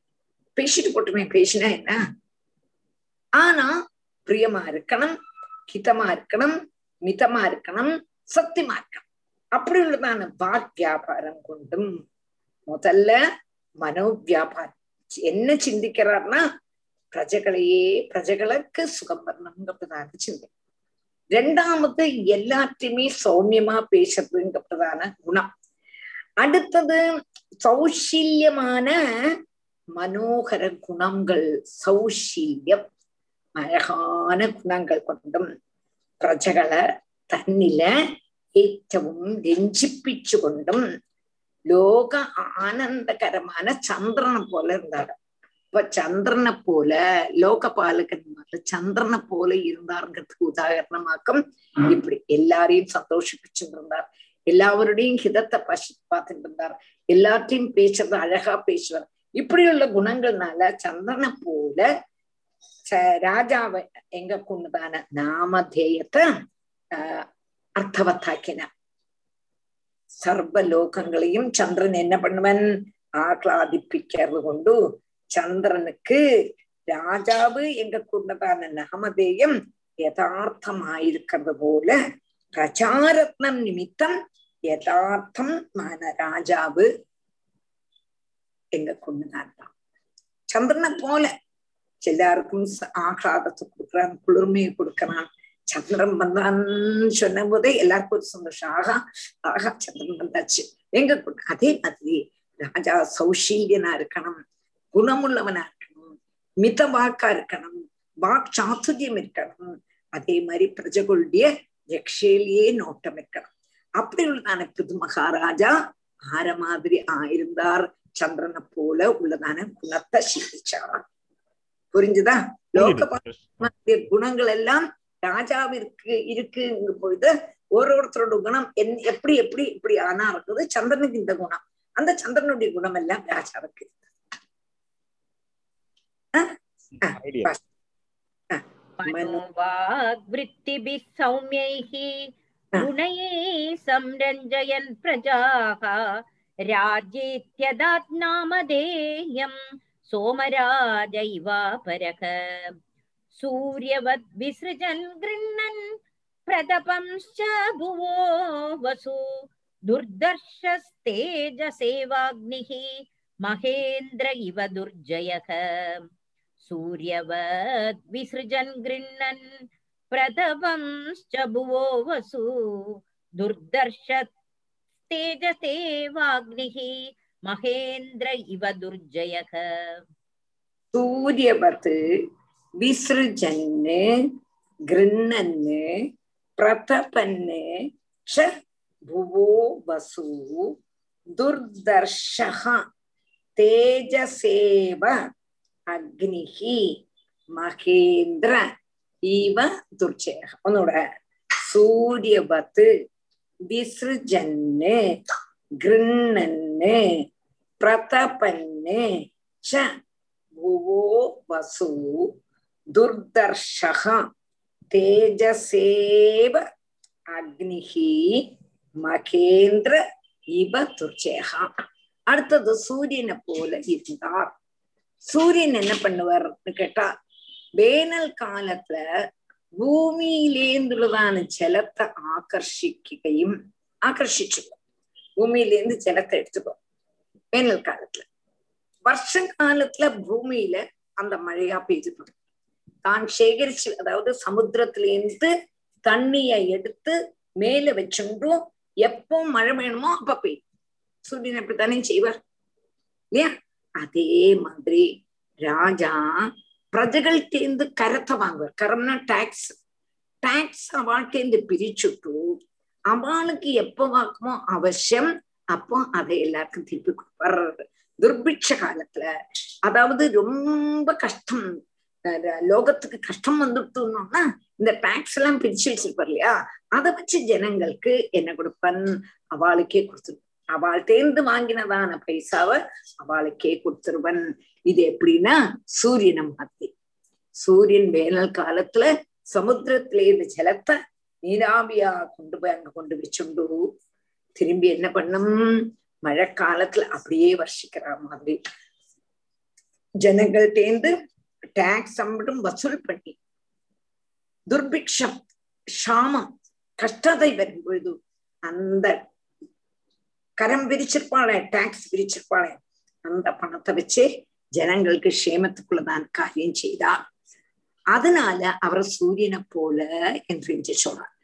பேசிட்டு போட்டுமே பேசினா என்ன? ஆனா பிரியமா இருக்கணும் ஹிதமா இருக்கணும் மிதமா இருக்கணும் சத்தியமா இருக்கணும். அப்படி உள்ளதான வாக் வியாபாரம் கொண்டும் முதல்ல மனோ வியாபாரம் என்ன சிந்திக்கிறார்னா பிரஜகளையே பிரஜகளுக்கு சுகம் வரணுங்கிறதாக சிந்தி ரெண்டாவது எல்லாத்தையுமே சௌமியமா பேசுறதுங்கிறதான குணம் அடுத்தது சௌஷில்யமான மனோகர குணங்கள் சௌஷில்யம் அழகான குணங்கள் கொண்டும் പ്രജകളെ തന്നില് ഏറ്റവും രഞ്ജിപ്പിച്ചു லோக ஆனந்தகரமான சந்திரனை போல இருந்தாராம் இப்ப சந்திரனை போல லோகபாலகன் மாதிரி சந்திரனை போல இருந்தாருங்கிறதுக்கு உதாரணமாக்கம் இப்படி எல்லாரையும் சந்தோஷிப்பிச்சுட்டு இருந்தார் எல்லாவருடையும் ஹிதத்தை பசி பார்த்துட்டு இருந்தார் எல்லாத்தையும் பேசுறது அழகா பேசுவார். இப்படி உள்ள குணங்கள்னால சந்திரனை போல ராஜாவை எங்க கொண்டுதான? நாமதேயத்தை அர்த்தவத்தாக்கினார் சர்வலோகங்களையும் சந்திரன் என்ன பண்ணுவன்? ஆகலாதிப்பிக்கிறது கொண்டு சந்திரனுக்கு ராஜாவு எங்க கூடதான நாமதேயம் யதார்த்தமாயிருக்கிறது போல பிரச்சாரத்னம் நிமித்தம் யதார்த்தம் மான ராஜாவு எங்க கொண்டுதான் சந்திரனை போல எல்லாருக்கும் ஆஹ்லாதத்தை கொடுக்குறான் குளிர்மையை கொடுக்கிறான். சந்திரன் வந்தான்னு சொன்ன போதே எல்லாருக்கும் ஒரு சந்தோஷம் ஆகா ஆகா சந்திரன் வந்தாச்சு. எங்க அதே மாதிரி ராஜா சௌஷீல்யனா இருக்கணும் குணமுள்ளவனா இருக்கணும் மித வாக்கா இருக்கணும் வாக் சாத்துரியம் இருக்கணும். அதே மாதிரி பிரஜகளுடைய ரக்ஷையிலேயே நோட்டம் இருக்கணும். அப்படி உள்ளதான புது மகாராஜா ஆர மாதிரி ஆயிருந்தார். சந்திரனை போல உள்ளதான குணத்தை சிந்திச்சார். புரிஞ்சுதா? லோக குணங்கள் எல்லாம் ராஜாவிற்கு இருக்குங்க பொழுது ஒரு ஒருத்தரோட குணம் என் எப்படி எப்படி இப்படி ஆனா இருக்குது சந்திரனுக்கு இந்த குணம் அந்த சந்திரனுடைய குணம் எல்லாம் ராஜாவுக்கு मनोवाग्वृत्तिभिः सौम्यैः गुणैः संरञ्जयन् प्रजाः राज्येत्यदात् नामधेयम् सोमराजैवापरः सूर्यवद् विसृजन् गृह्णन् प्रतपंश्च भुवो वसु दुर्दर्शस्तेजसेवाग्निः महेन्द्र इव दुर्जयः सूर्यवद् विसृजन् गृह्णन् प्रतपंश्च भुवो वसु दुर्दर्श तेजसेवाग्निः महेन्द्र इव दुर्जयः सूर्यवत् விசృజன்னு கிருண்ணன்னு பிரதபன்னு ஷ புவோ வசு துர்தர்ஷக தேஜசேவ அக்னிஹி மகேந்திர இவ துர்ச்சேக. உன்னோட சூரியபத்து விசృజன்னு கிருண்ணன்னு பிரதபன்னு ஷ புவோ வசு ദുർദർശഃ തേജസേവ അഗ്നിഃ மகேந்திர இவ துர்ச்சேகா அடுத்தது சூரியனை போல இருந்தார் சூரியன் என்ன பண்ணுவார்னு கேட்டா வேனல் காலத்துல பூமியிலேந்துள்ளதான ஜலத்தை ஆகர்ஷிக்கையும் ஆகர்ஷிச்சுக்கும் பூமியிலேருந்து ஜலத்தை எடுத்துக்கும் வேனல் காலத்துல வருஷ காலத்துல பூமியில அந்த மழையா பெய்துடும் தான் சேகரிச்சு அதாவது சமுத்திரத்திலேருந்து தண்ணிய எடுத்து மேல வச்சுண்டும் எப்போ மழை வேணுமோ அப்ப பெய்யும் சூரியன் அப்படித்தானே செய்வார். இல்லையா? அதே மாதிரி ராஜா பிரஜகள்கிட்டேந்து கரத்தை வாங்குவார். கரம்னா டாக்ஸ் டாக்ஸ் அவள்கிட்டேந்து பிரிச்சுட்டு அவளுக்கு எப்போ வாக்குமோ அவசியம் அப்போ அதை எல்லாருக்கும் திருப்பி கொடுப்பார். துர்பிட்ச காலத்துல அதாவது ரொம்ப கஷ்டம். லோகத்துக்கு கஷ்டம் வந்துட்டுனோம்னா இந்த டாக்ஸ் எல்லாம் பிரிச்சு வச்சிருப்பார் இல்லையா? அதை வச்சு ஜனங்களுக்கு என்ன கொடுப்பன்? அவளுக்கே கொடுத்துருவன். அவள் தேர்ந்து வாங்கினதான பைசாவை அவளுக்கே கொடுத்துருவன். இது எப்படின்னா சூரியனை மாத்தி. சூரியன் வேனல் காலத்துல சமுத்திரத்திலே இந்த ஜலத்தை நீராவியா கொண்டு போய் அங்க கொண்டு வச்சுண்டு திரும்பி என்ன பண்ணும்? மழை காலத்துல அப்படியே வர்ஷிக்கிற மாதிரி. ஜனங்கள் தேர்ந்து டாக்ஸ் மட்டும் வசூல் பண்ணி துர்பிக்ஷம் ஷாமம் கஷ்டத்தை வரும் பொழுது அந்த கரம் பிரிச்சிருப்பாளே டாக்ஸ் பிரிச்சிருப்பாளே அந்த பணத்தை வச்சு ஜனங்களுக்கு க்ஷேமத்துக்குள்ளதான் காரியம் செய்தார். அதனால அவர் சூரியனை போல என்று இன்று சொல்றார்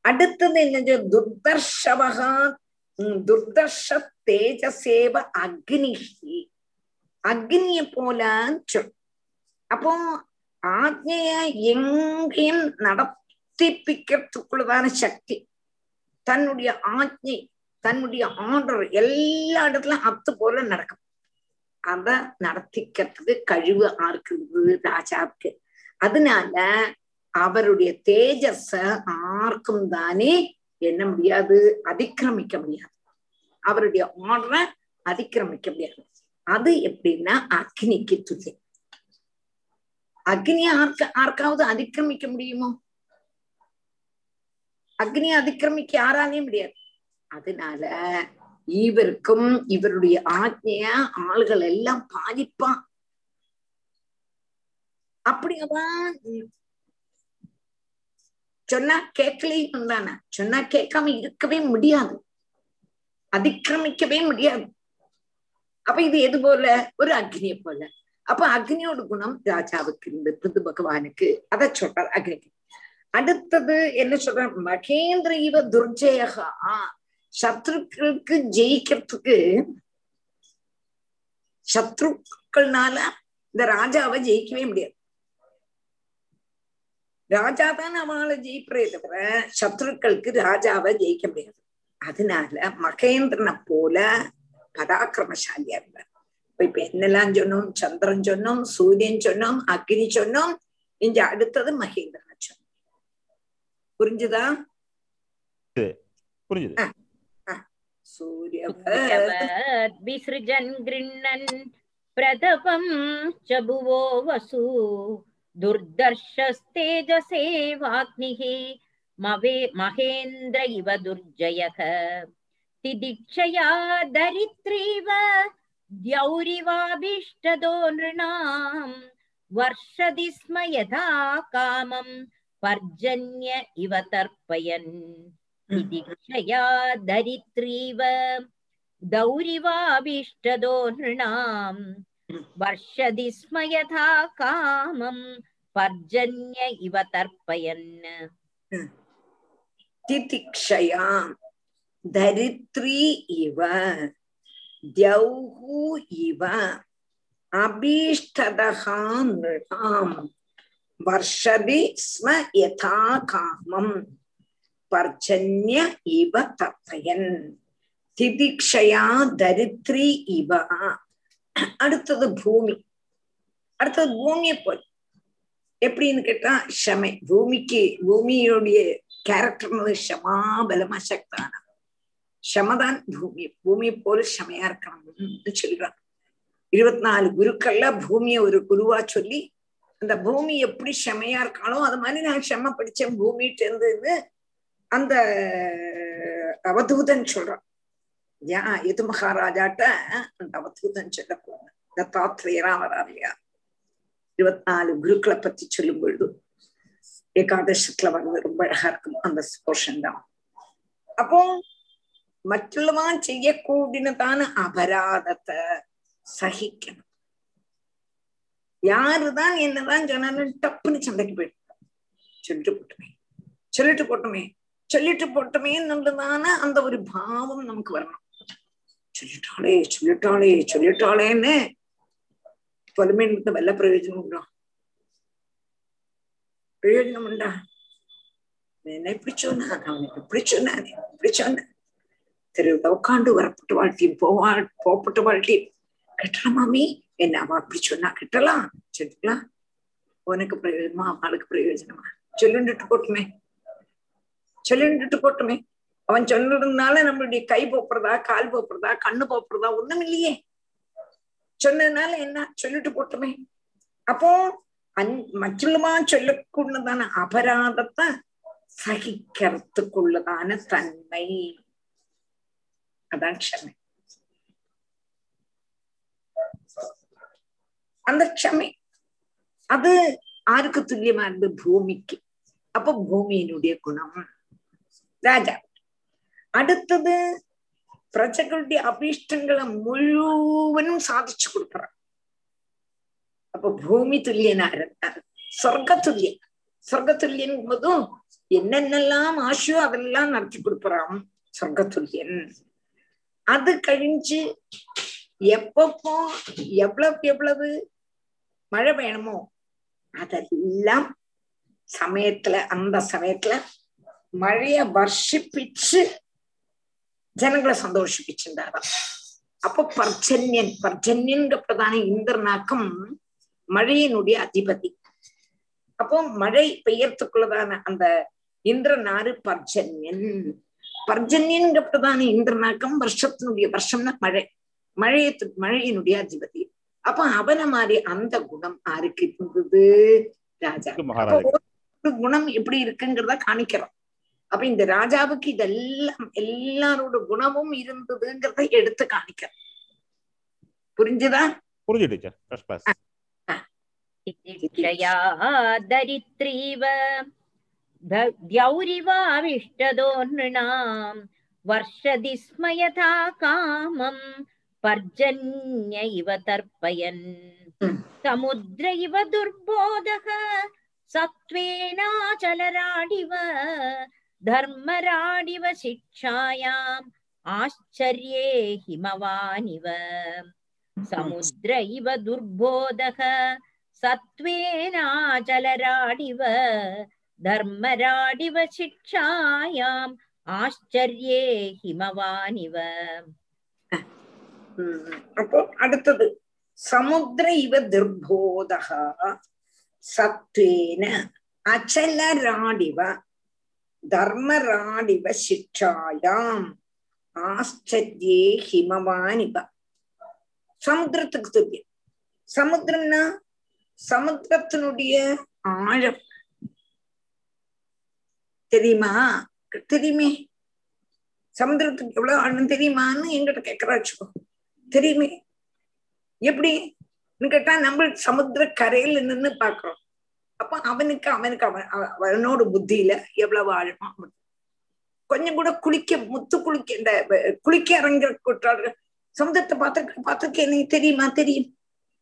அடுத்தது என்ன துர்தர்ஷவகா துர்தர்ஷ தேஜசேவ அக்னிஹி. அக்னிய போலான்னு சொல். அப்போ ആജ്ഞയ எங்கேயும் நடத்திப்பிக்கிறதுக்குள்ளதான சக்தி. தன்னுடைய ஆஜ்ஞை தன்னுடைய ஆர்டர் எல்லா இடத்துல அத்து போல நடக்கும். அத நடத்திக்கிறதுக்கு கழிவு ஆர்க்குது ராஜாவுக்கு அதனால அவருடைய தேஜஸ ஆர்க்கும் தானே என்ன முடியாது? அதிக்கிரமிக்க முடியாது. அவருடைய ஆர்டரை அதிக்கிரமிக்க முடியாது. அது எப்படின்னா அக்னிக்கு துல்லியம் அக்னியை ஆர்க்க ஆர்க்காவது அதிக்கிரமிக்க முடியுமோ? அக்னியை அதிக்கிரமிக்க யாராலையும் முடியாது. அதனால இவருக்கும் இவருடைய ஆജ്ഞைய ஆளுகள் எல்லாம் பாதிப்பான். அப்படியேதான் சொன்னா கேட்கலையும் தானே. சொன்னா கேட்காம இருக்கவே முடியாது. அதிக்கிரமிக்கவே முடியாது. அப்ப இது எது போல? ஒரு அக்னியை போல. அப்ப அக்னியோட குணம் ராஜாவுக்கு இருந்து பிருது பகவானுக்கு அதை சொல்றார் அக்னிக்கு அடுத்தது என்ன சொல்ற மகேந்திர இவ துர்ஜயகா சத்ருக்களுக்கு ஜெயிக்கிறதுக்கு சத்ருக்கள்னால இந்த ராஜாவை ஜெயிக்கவே முடியாது ராஜா தான் அவளை ஜெயிப்பதே தவிர சத்ருக்களுக்கு ராஜாவை ஜெயிக்க முடியாது அதனால மகேந்திரனை போல பராக்கிரமசாலியா இருந்தார் இப்ப என்னெல்லாம் சொன்னோம் சந்திரன் சொன்னோம் சூரியன் சொன்னோம் அக்னி சொன்னோம் இங்க அடுத்தது மகேந்திரனை சொன்னோம் புரிஞ்சுதா புரிஞ்சுது சூரியவிசృజన్ గృణన్ ప్రతపం చభువో వసు దుర్దర్శస్తేజసేవాగ్నిః మవే మహేంద్ర ఇవ దుర్జయః తిదిక్షయా దరిత్రీవ द्यौरिवाभिष्टदो नृणाम् वर्षति स्म यथा कामम् पर्जन्य इव तर्पयन् दिदीक्षया दरित्रीव दौरिवाभिष्टदो नृणाम् वर्षति स्म यथा कामम् पर्जन्य इव तर्पयन् तितिक्षया धरित्री इव தியௌஹு இவ அபீஷ்டதகா நிருகாம் வர்ஷதி ஸ்ம யதா காமம் பர்ஜன்ய இவ தத்தையன் திதிக்ஷயா தரித்ரி இவ அடுத்தது பூமி அடுத்தது பூமியை போய் எப்படின்னு கேட்டா ஷமை பூமிக்கு பூமியுடைய கேரக்டர் ஷமா பலமா சக்தான ஷமதான் பூமி பூமி போல ஷமையா இருக்கணும்னு சொல்றான் இருபத்தி நாலு குருக்கள்ல பூமிய ஒரு குருவா சொல்லி அந்த பூமி எப்படி செமையா இருக்காளோ அது மாதிரி நான் செம படிச்சேன் பூமிட்டு இருந்துன்னு அந்த அவதூதன் சொல்றான் யா எது மகாராஜாட்ட அந்த அவதூதன் சொல்ல போன தத்தாத்திரேயரா வரார் இல்லையா இருபத்தி நாலு குருக்களை பத்தி சொல்லும் பொழுது ஏகாதசத்துல வந்து ரொம்ப அழகா இருக்கும். அந்த போர்ஷன் தான். அப்போ മറ്റുള്ളവൻ ചെയ്യക്കൂടിനതാണ് അപരാധത്തെ സഹിക്കണം. யாருதான் என்னதான் சொன்னாலும் டப்புன்னு சண்டைக்கு போயிட்டு சொல்லிட்டு போட்டுமே சொல்லிட்டு போட்டுமே சொல்லிட்டு போட்டுமே என்கிறதான அந்த ஒரு பாவம் நமக்கு வரணும் சொல்லிட்டாளே சொல்லிட்டாளே சொல்லிட்டாளேன்னு பொறுமையினத்து வல்ல பிரயோஜனம் உண்டா பிரயோஜனம் உண்டா என்ன இப்படி சொன்னான் அவனுக்கு இப்படி சொன்னானே இப்படி சொன்னான் திரு உட்காண்டு வரப்பட்டு வாழ்க்கையும் போவா போப்பட்ட வாழ்க்கையும். கெட்டலாமாமே என்ன அவன் அப்படி சொன்னா கட்டலாம்? சொல்லிக்கலாம் உனக்கு பிரயோஜனமா? அவளுக்கு பிரயோஜனமா? சொல்லுண்டுட்டு போட்டுமே. சொல்லுண்டுட்டு போட்டுமே. அவன் சொன்னதுனால நம்மளுடைய கை போப்புறதா கால் போப்புறதா கண்ணு போப்புறதா ஒண்ணும் இல்லையே. சொன்னதுனால என்ன? சொல்லிட்டு போட்டுமே. அப்போ அன் மற்றுமா சொல்லக்கூடதான அபராதத்தை சகிக்கிறதுக்குள்ளதான தன்மை. அதான் க்ஷமை அந்த க்ஷமை அது ஆருக்கு துல்லியமா இருந்து பூமிக்கு. அப்ப பூமியினுடைய குணம். ராஜா. அடுத்தது பிரஜைகளுடைய அபீஷ்டங்களை முழுவனும் சாதிச்சு கொடுக்குறான் அப்ப பூமி துல்லியனா இருந்தார். சொர்க்கத்துல்லியன். சொர்க்கத்துல்லியன் போதும் என்னென்னலாம் ஆசையோ அதெல்லாம் நடத்தி கொடுக்குறான் சொர்க்கத்துல்லியன். அது கழிஞ்சு எப்பப்போ எவ்வளவு எவ்வளவு மழை வேணுமோ அதெல்லாம் சமயத்துல அந்த சமயத்துல மழைய வர்ஷிப்பிச்சு ஜனங்களை சந்தோஷிப்பிச்சுண்டாராம் அப்ப பர்ஜன்யன் பர்ஜன்யன்கப்பதான இந்திரனாக்கம் மழையினுடைய அதிபதி. அப்போ மழை பெய்யறதுக்குள்ளதான அந்த இந்திரனாறு பர்ஜன்யன் பர்ஜன்யன்கப்பதான இந்திரனாக்கம் வருஷத்தினுடைய வருஷம்னா மழை. மழையத்து மழையினுடைய அதிபதி. அப்ப அவனை மாதிரி அந்த குணம் யாருக்கு இருந்தது ராஜா. குணம் எப்படி இருக்குங்கிறத காணிக்கிறோம். அப்ப இந்த ராஜாவுக்கு இதெல்லாம் எல்லாரோட குணமும் இருந்ததுங்கிறத எடுத்து காணிக்கிறோம். புரிஞ்சுதா? புரிஞ்சு டீச்சர். भक्त्यौरिवाविष्टदोर्णृणाम् वर्षति स्म यथा कामम् पर्जन्य इव तर्पयन् समुद्र इव दुर्बोधः सत्त्वेनाचलराडिव धर्मराडिव शिक्षायाम् आश्चर्ये हिमवानिव समुद्र इव दुर्बोधः सत्त्वेनाचलराडिव धर्मराडिव शिक्षायाम् आश्चर्ये हिमवानिव உம் அப்போ அடுத்தது சமுத்திர இவ துர்போதக சத்வேன அச்சலராடிவ தர்மராடிவ சிக்ஷாயாம் ஆச்சரியே ஹிமவானிவ சமுத்திரத்துக்கு துல்லியம் சமுத்திரம்னா சமுத்திரத்தினுடைய ஆழம் தெரியுமா? தெரியுமே. சமுத்திரத்துக்கு எவ்வளவு ஆழம் தெரியுமான்னு எங்கிட்ட கேக்குறாச்சுக்கோ தெரியுமே. எப்படி? கேட்டா நம்ம சமுத்திர கரையில நின்னு பாக்குறோம். அப்ப அவனுக்கு அவனுக்கு அவன் அவனோட புத்தியில எவ்வளவு ஆழமா கொஞ்சம் கூட குளிக்க முத்து குளிக்க இந்த குளிக்க இறங்குற குற்றாளர்கள் சமுதிரத்தை பார்த்து பார்த்துருக்க எனக்கு தெரியுமா? தெரியும்.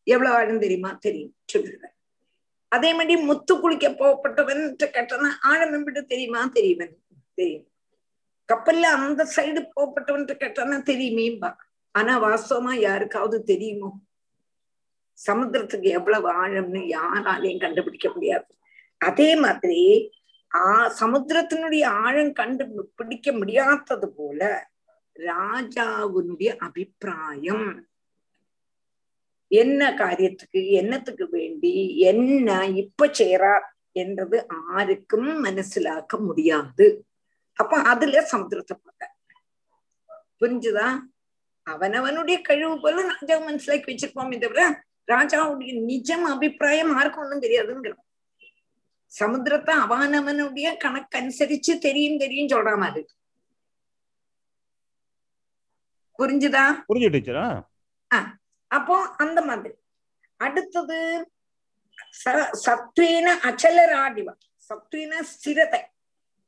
எவ்வளவு ஆழம் தெரியுமா? தெரியும். சொல்லுவேன் அதே மாதிரி முத்து குளிக்க போகப்பட்டவன் கேட்டனா ஆழம் எப்படி தெரியுமா? தெரியுவன். தெரியும். கப்பல்ல அந்த சைடு போகப்பட்டவன் கேட்டானா தெரியுமேம்பா. ஆனா வாஸ்தவமா யாருக்காவது தெரியுமோ? சமுத்திரத்துக்கு எவ்வளவு ஆழம்னு யாராலையும் கண்டுபிடிக்க முடியாது. அதே மாதிரி ஆ சமுத்திரத்தினுடைய ஆழம் கண்டு பிடிக்க முடியாதது போல ராஜாவினுடைய அபிப்பிராயம். என்ன காரியத்துக்கு என்னத்துக்கு வேண்டி என்ன இப்ப செய்யறார் என்றது ஆருக்கும் மனசிலாக்க முடியாது. அப்ப அதுல சமுத்திரத்தை பார்க்க புரிஞ்சுதா? அவனவனுடைய கழிவு போல ராஜா மனசிலாக்கி வச்சிருப்போமே தவிர ராஜாவுடைய நிஜம் அபிப்பிராயம் யாருக்கும் ஒண்ணும் தெரியாதுங்கிற. சமுத்திரத்தை அவனவனுடைய கணக்கனுசரிச்சு தெரியும் தெரியும் சொல்ற மாதிரி புரிஞ்சுதா? புரிஞ்சு டீச்சரா? அப்போ அந்த மாதிரி. அடுத்தது ச- சத்வேன அச்சலராடிவ சத்வேன ஸ்திரத்தை.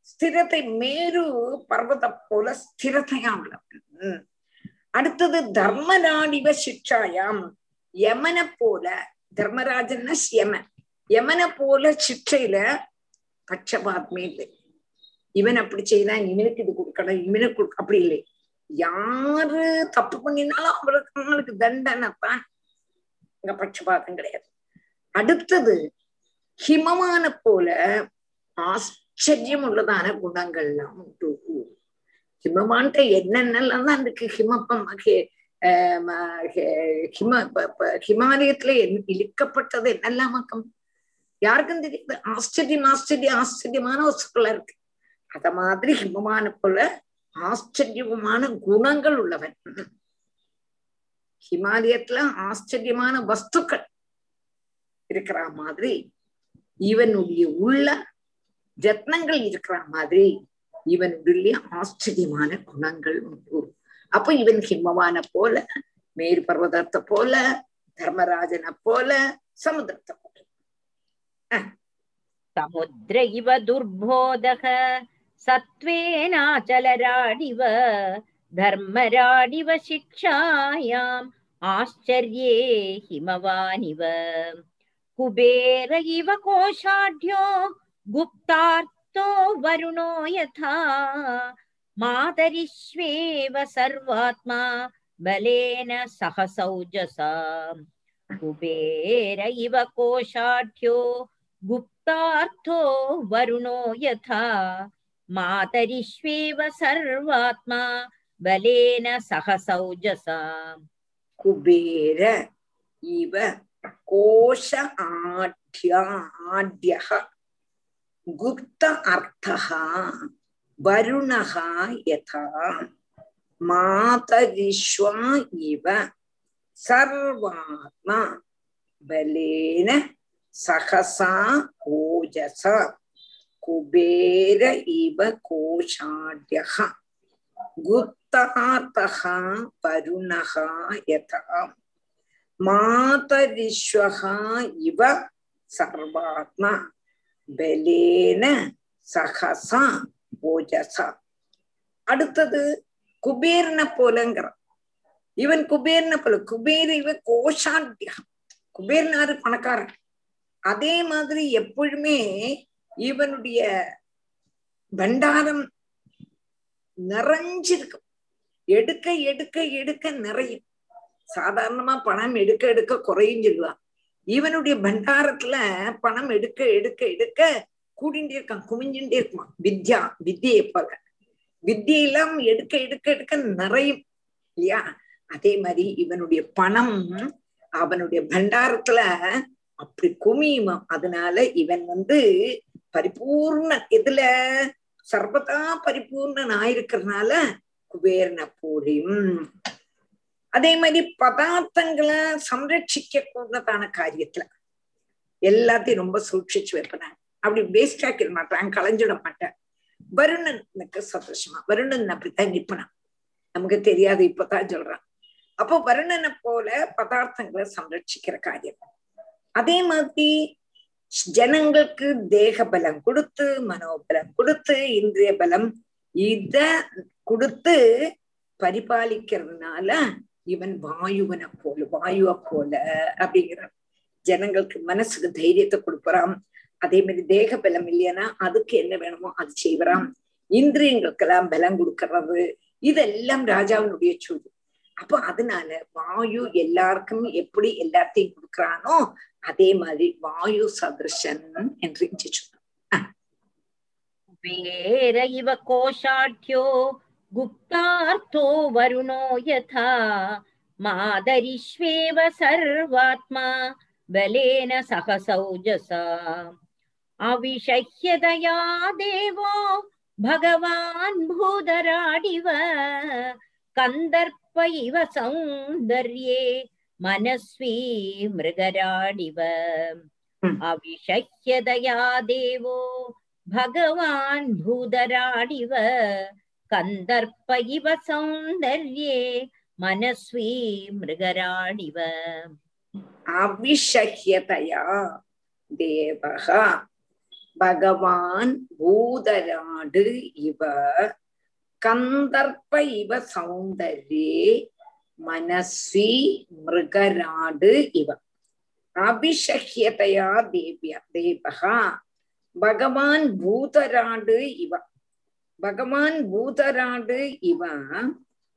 ஸ்திரத்தை மேரு பர்வத போல ஸ்திரத்தையா உள்ளவன் உம். அடுத்தது தர்மராடிவ சிக்ஷாயாம். யமனை போல தர்மராஜன் யமன் யமனை போல சிக்ஷையில பட்சபாத்மே இல்லை. இவன் அப்படி செய்தான் இவனுக்கு இது கொடுக்கணும் இவனுக்கு அப்படி இல்லை. யாரு தப்பு பண்ணினாலும் அவருக்கு அவங்களுக்கு தண்டனை. தான் இங்க பட்சபாதம் கிடையாது. அடுத்தது ஹிமமான போல ஆச்சரியம் உள்ளதான குணங்கள்லாம் உண்டு. ஹிமமான்ட்ட என்னென்னலாம் தான் இருக்கு? ஹிமப்பம் ஆஹ் ஹிம ஹிமாலயத்துல என்- இழுக்கப்பட்டது என்னெல்லாமாக்கம் யாருக்கும் தெரியாது. ஆச்சரியம் ஆச்சரியம் ஆச்சரியமான வஸ்துக்களா இருக்கு. அத மாதிரி ஹிமமான போல ஆச்சரியமான குணங்கள் உள்ளவன். ஹிமாலயத்துல ஆச்சரியமான வஸ்துக்கள் இருக்கிற மாதிரி இவனுடைய உள்ள ரத்னங்கள் இருக்கிற மாதிரி இவனுடைய ஆச்சரியமான குணங்கள் உண்டு. அப்ப இவன் ஹிமவான போல மேரு பர்வதத்தை போல தர்மராஜனை போல சமுதிரத்தை போல. சமுத்திர இவ துர்போதக. सत्त्वेनाचलराडिव धर्मराडिव शिक्षायाम् आश्चर्ये हिमवानिव कुबेर इव कोशाढ्यो गुप्तार्तो वरुणो यथा मातरिष्वेव सर्वात्मा बलेन सह सौजसा कुबेर इव कोशाढ्यो गुप्तार्थो वरुणो यथा मातरिष्वेव सर्वात्मा बलेन सह सौजसा कुबेर इव कोश आढ्या आढ्यः गुप्त अर्थः वरुणः यथा मातरिष्वा इव सर्वात्मा बलेन सहसा ओजसा कुबेर इव कोशाढ्यः गुप्तार्थः वरुणः यथा मातरिष्वः इव सर्वात्मा பலேன சகசா ஓஜசா அடுத்தது குபேர்ன போலங்கிற இவன் குபேர்ன போல குபேர் இவ கோஷாட்டியா குபேர்னாரு பணக்காரன் அதே மாதிரி எப்பொழுதுமே இவனுடைய பண்டாரம் நிறைஞ்சிருக்கும் எடுக்க எடுக்க எடுக்க நிறையும் சாதாரணமா பணம் எடுக்க எடுக்க குறையும் சொல்லுவான் இவனுடைய பண்டாரத்துல பணம் எடுக்க எடுக்க எடுக்க கூடிண்டே இருக்கான் குமிஞ்சுட்டே இருக்குமா வித்யா வித்தியை போல. வித்தியெல்லாம் எடுக்க எடுக்க எடுக்க நிறையும். இல்லையா? அதே மாதிரி இவனுடைய பணம் அவனுடைய பண்டாரத்துல அப்படி குமியுமா அதனால இவன் வந்து பரிபூர்ண இதுல சர்வதா பரிபூர்ணன் ஆயிருக்கிறதுனால குபேரனை போலியும் அதே மாதிரி பதார்த்தங்களை சம்ரட்சிக்க கூடதான காரியத்துல. எல்லாத்தையும் ரொம்ப சூட்சிச்சு வைப்பேன். அப்படி வேஸ்ட் ஆக்கிட மாட்டான் களைஞ்சிட மாட்டேன். வருணனுக்கு சந்தோஷமா. வருணன் அப்படித்தான் நிற்பனான். நமக்கு தெரியாது இப்பதான் சொல்றான். அப்போ வருணனை போல பதார்த்தங்களை சம்ரட்சிக்கிற காரியம். அதே மாதிரி ஜனங்களுக்கு தேக பலம் கொடுத்து மனோபலம் கொடுத்து இந்திரிய பலம் இத கொடுத்து பரிபாலிக்கிறதுனால இவன் வாயுவனை போல வாயுவை போல அப்படிங்கிறான். ஜனங்களுக்கு மனசுக்கு தைரியத்தை கொடுப்பறான் அதே மாதிரி தேக பலம் இல்லையானா அதுக்கு என்ன வேணுமோ அது செய்வறான் இந்திரியங்களுக்கெல்லாம் பலம் கொடுக்கறது. இதெல்லாம் ராஜாவினுடைய சூடு அப்போ அதனால வாயு எல்லாருக்கும் எப்படி எல்லாத்தையும் கொடுக்குறானோ அதே மாதிரி வாயு சதிருஷன் என்று வேற இவ கோஷாட்யோ குப்தார்த்தோ வருணோ யதா? மாதரிஷ்வேவ சர்வாத்மா பலேன சகசௌஜசா? அவிஷஹ்யதயா தேவோ பகவான் பூதராடிவ? कन्दर्प इव सौन्दर्ये मनस्वी मृगराडिव अविषह्यदया देवो भगवान् भूधराडिव कन्दर्प इव सौन्दर्ये मनस्वी मृगराडिव अविषह्यतया देवः भगवान् भूधराड् इव கந்தர்ப்ப இவ சௌந்தரே மனஸ்வி மிருகராடு இவ. அபிஷஹ்யதயா தேவிய தேவகா. பகவான் பூதராடு இவ. பகவான் பூதராடு இவ.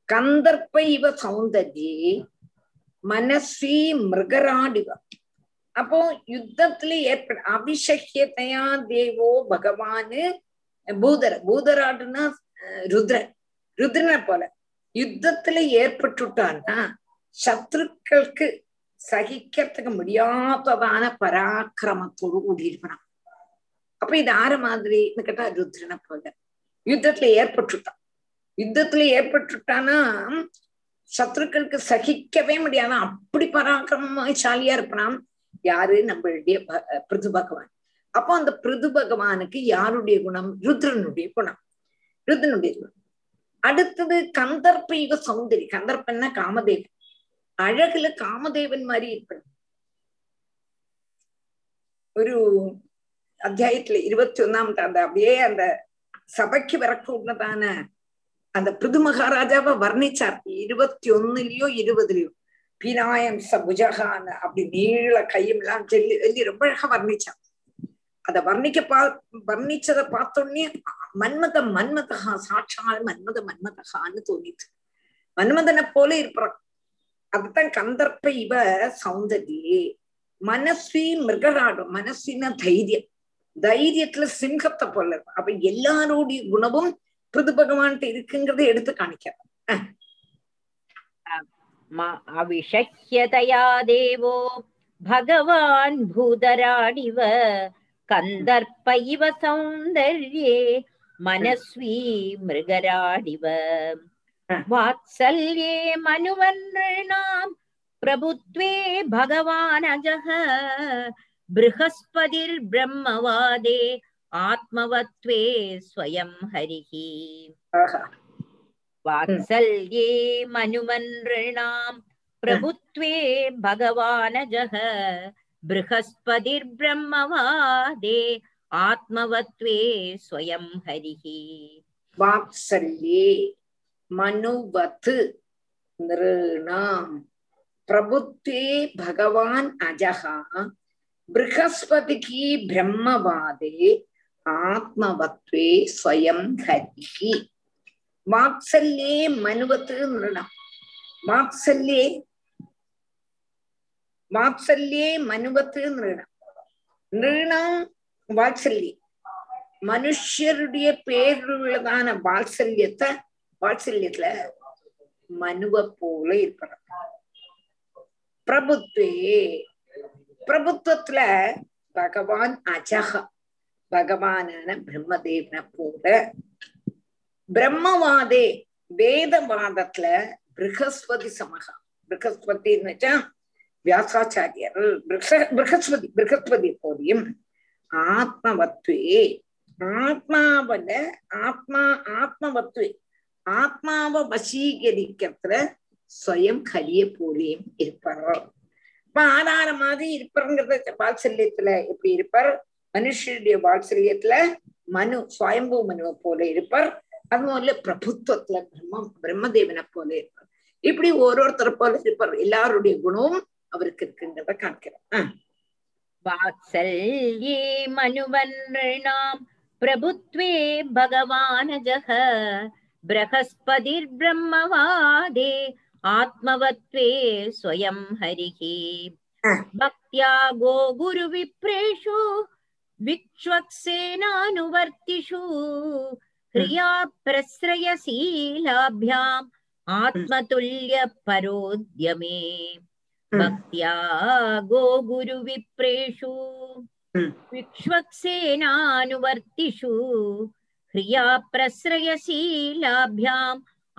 கந்தர்ப்ப இவ சௌந்தர்யே மனசி மிருகராடிவ அப்போ யுத்தத்துல ஏற்பட அபிஷக்கியத்தையா தேவோ பகவானு பூதர பூதராடுனா ருத்ரன் ருத்ரனை போல. யுத்தத்துல ஏற்பட்டுட்டான்னா சத்ருக்களுக்கு சகிக்கிறதுக்கு முடியாததான பராக்கிரமத்தோடு கூடியிருப்பான். அப்ப இது ஆற மாதிரின்னு கேட்டா ருத்ரனை போல. யுத்தத்துல ஏற்பட்டுட்டான். யுத்தத்துல ஏற்பட்டுட்டானா சத்ருக்களுக்கு சகிக்கவே முடியாது. அப்படி பராக்கிரமசாலியா இருப்பான். யாரு? நம்மளுடைய பிருது பகவான் அப்போ அந்த பிருது பகவானுக்கு யாருடைய குணம்? ருத்ரனுடைய குணம். ருத்ரனுடைய குணம் அடுத்தது கந்தர்ப்ப இவ சௌந்தரி. கந்தர்ப்பன்னா காமதேவன். அழகுல காமதேவன் மாதிரி இருக்கணும். ஒரு அத்தியாயத்துல இருபத்தி ஒன்னாம் அந்த அப்படியே அந்த சபைக்கு வரக்கூடதான அந்த பிருது மகாராஜாவை வர்ணிச்சார். இருபத்தி ஒன்னுலயோ இருபதுலயோ. பினாயம் சபுஜகான அப்படி நீள கையும் எல்லாம் சொல்லி சொல்லி ரொம்ப அழகா வர்ணிச்சான் அத வர்ணிக்க பா வர்ணிச்சதை பார்த்தோடனே மன்மத மன்மதகா சாட்சால் மன்மத மன்மதகான்னு தோணிது மன்மதனை போல இருப்பான் அதுதான் கந்தர்ப்ப இவ சௌந்தரியே. மனஸ்வி மிருகராடும். மனசின தைரியம். தைரியத்துல சிங்கத்தை போல இருக்கும் அப்ப எல்லாரோடைய குணமும் பிருது பகவான்கிட்ட இருக்குங்கிறத எடுத்து காணிக்கிறார் அவிஷக்கியதையா தேவோ. பகவான் பூதராடிவ கந்தர்ப்ப இவ சௌந்தர்யே மனஸ்வி மிருகராடிவ வாத்சல்யே மனுவன்றிணாம் பிரபுத்வே பகவானஜக பிருகஸ்பதிர் பிரம்மவாதே ஆத்மவத்வே ஸ்வயம் ஹரிஹி வாத்சல்யே மனுமன்றிணாம் பிரபுத்வே பகவானஜக बृहस्पतिर्ब्रह्मवादे आत्मवत्वे स्वयं हरिः वात्सल्ये मनुवत् नृणाम् प्रबुद्धे भगवान् अजः बृहस्पतिः ब्रह्मवादे आत्मवत्वे स्वयं हरिः वात्सल्ये मनुवत् नृणम् वात्सल्ये வாத்சல்யே மனுவத் நிருணாம் நிருணாம் வாத்சல்யே. மனுஷருடைய பேருள்ளதான வாத்சல்யத்தை வாத்சல்யத்துல மனுவ போல இருப்பார் பிரபுத்வே பிரபுத்துவத்துல பகவான் அஜக பகவான பிரம்மதேவனை போல. பிரம்மவாதே வேதவாதத்துல பிருகஸ்பதி சமகா பிருகஸ்பதின்னு வச்சா வியாசாச்சாரியர் பிரகஸ்பதி பிரகஸ்பதி போதியும். ஆத்மவத்வே ஆத்மாவில ஆத்மா ஆத்மவத்வே ஆத்மாவை வசீகரிக்கிறதுல ஸ்வயம் கலிய போலியும் இருப்பார். இப்ப ஆதார மாதிரி இருப்பாருங்கிறத வாத்சல்யத்துல எப்படி இருப்பார்? மனுஷருடைய வாத்சல்யத்துல மனு சுவயம்பு மனுவை போல இருப்பார். அதுபோல பிரபுத்துவத்துல பிரம்ம பிரம்மதேவனை போல இருப்பார். இப்படி ஒருத்தர் போல இருப்பார். எல்லாருடைய குணமும் அவருக்கு இருக்குன்றத காண்கிறோம் வாத்சல்யே மனுவன்றிணாம் பிரபுத்வே பகவானஜக. பிரகஸ்பதிர் பிரம்மவாதே ஆத்மவத்வே ஸ்வயம் ஹரிஹி. பக்தியா கோ குரு விப்ரேஷு விக்ஷ்வக்சேனானுவர்த்திஷு. கிரியா பிரஸ்ரயசீலாபியாம். ஆத்மதுல்ய பரோத்யமே भक्त्या गोगुरुविप्रेषु विक्ष्वक्सेनानुवर्तिषु ह्रिया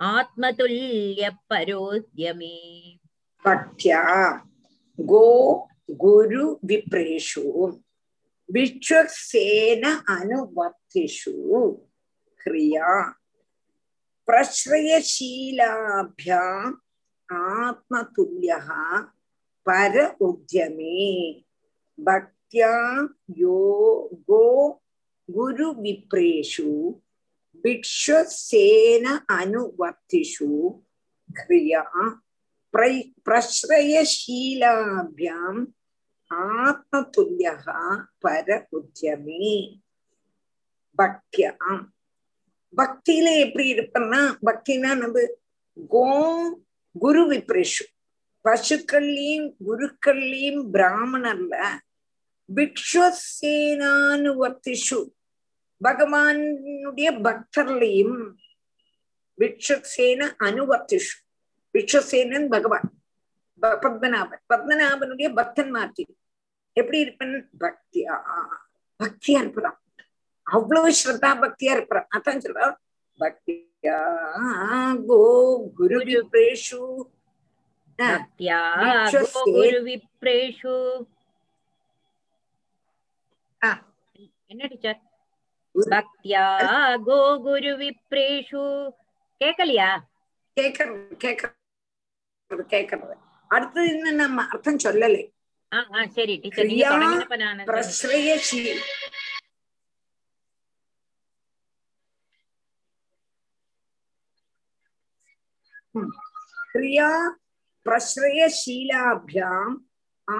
आत्मतुल्य परोद्यमे भक्त्या गो गुरुविप्रेषु विश्वसेन अनुवर्तिषु ह्रिया प्रश्रयशीलाभ्याम् आत्मतुल्यः பர உத்யமே பக்தியா யோகோ குரு விப்ரேஷு பிக்ஷசேன அனுவர்த்திஷு கிரியா. பிரஸ்ரயசீலாபியாம் ஆத்மதுல்யா பர உத்தியமே பக்தியா. பக்தியில எப்படி இருப்பேன்னா பக்தினா நம்ம கோ குரு விப்ரேஷு பசுக்கள்லயும் குருக்கள்லயும் பிராமணர்ல பிக்ஷுசேனானுவர்த்திஷு. பகவானுடைய பக்தர்லையும் பிக்ஷுசேன அனுவர்த்திஷு விஸ்வசேனன் பகவான் பத்மநாபன். பத்மநாபனுடைய பக்தன் மாற்றி எப்படி இருப்பன்? பக்தியா. பக்தியா இருப்பான் அவ்வளவு ஸ்ரத்தா பக்தியா இருப்பான் அதான் சொல்றா பக்தியா கோ குரு விப்ரேஷு भक्त्या विश्वसे- गोगुरुविप्रेषु ஆ. என்ன டீச்சர் குரு- பக்தியா கோகுருவிப்ரேஷு கேக்கலையா கேட்கறது கேட்கறது கேட்கறது அடுத்தது இன்னும் நம்ம அர்த்தம் சொல்லலை ஆ ஆ சரி டீச்சர் நீங்க கிரியா தொடங்கினப்ப நான் பிரஸ்ரயசீல் கிரியா പ്രശ്രയശീലാഭ്യാം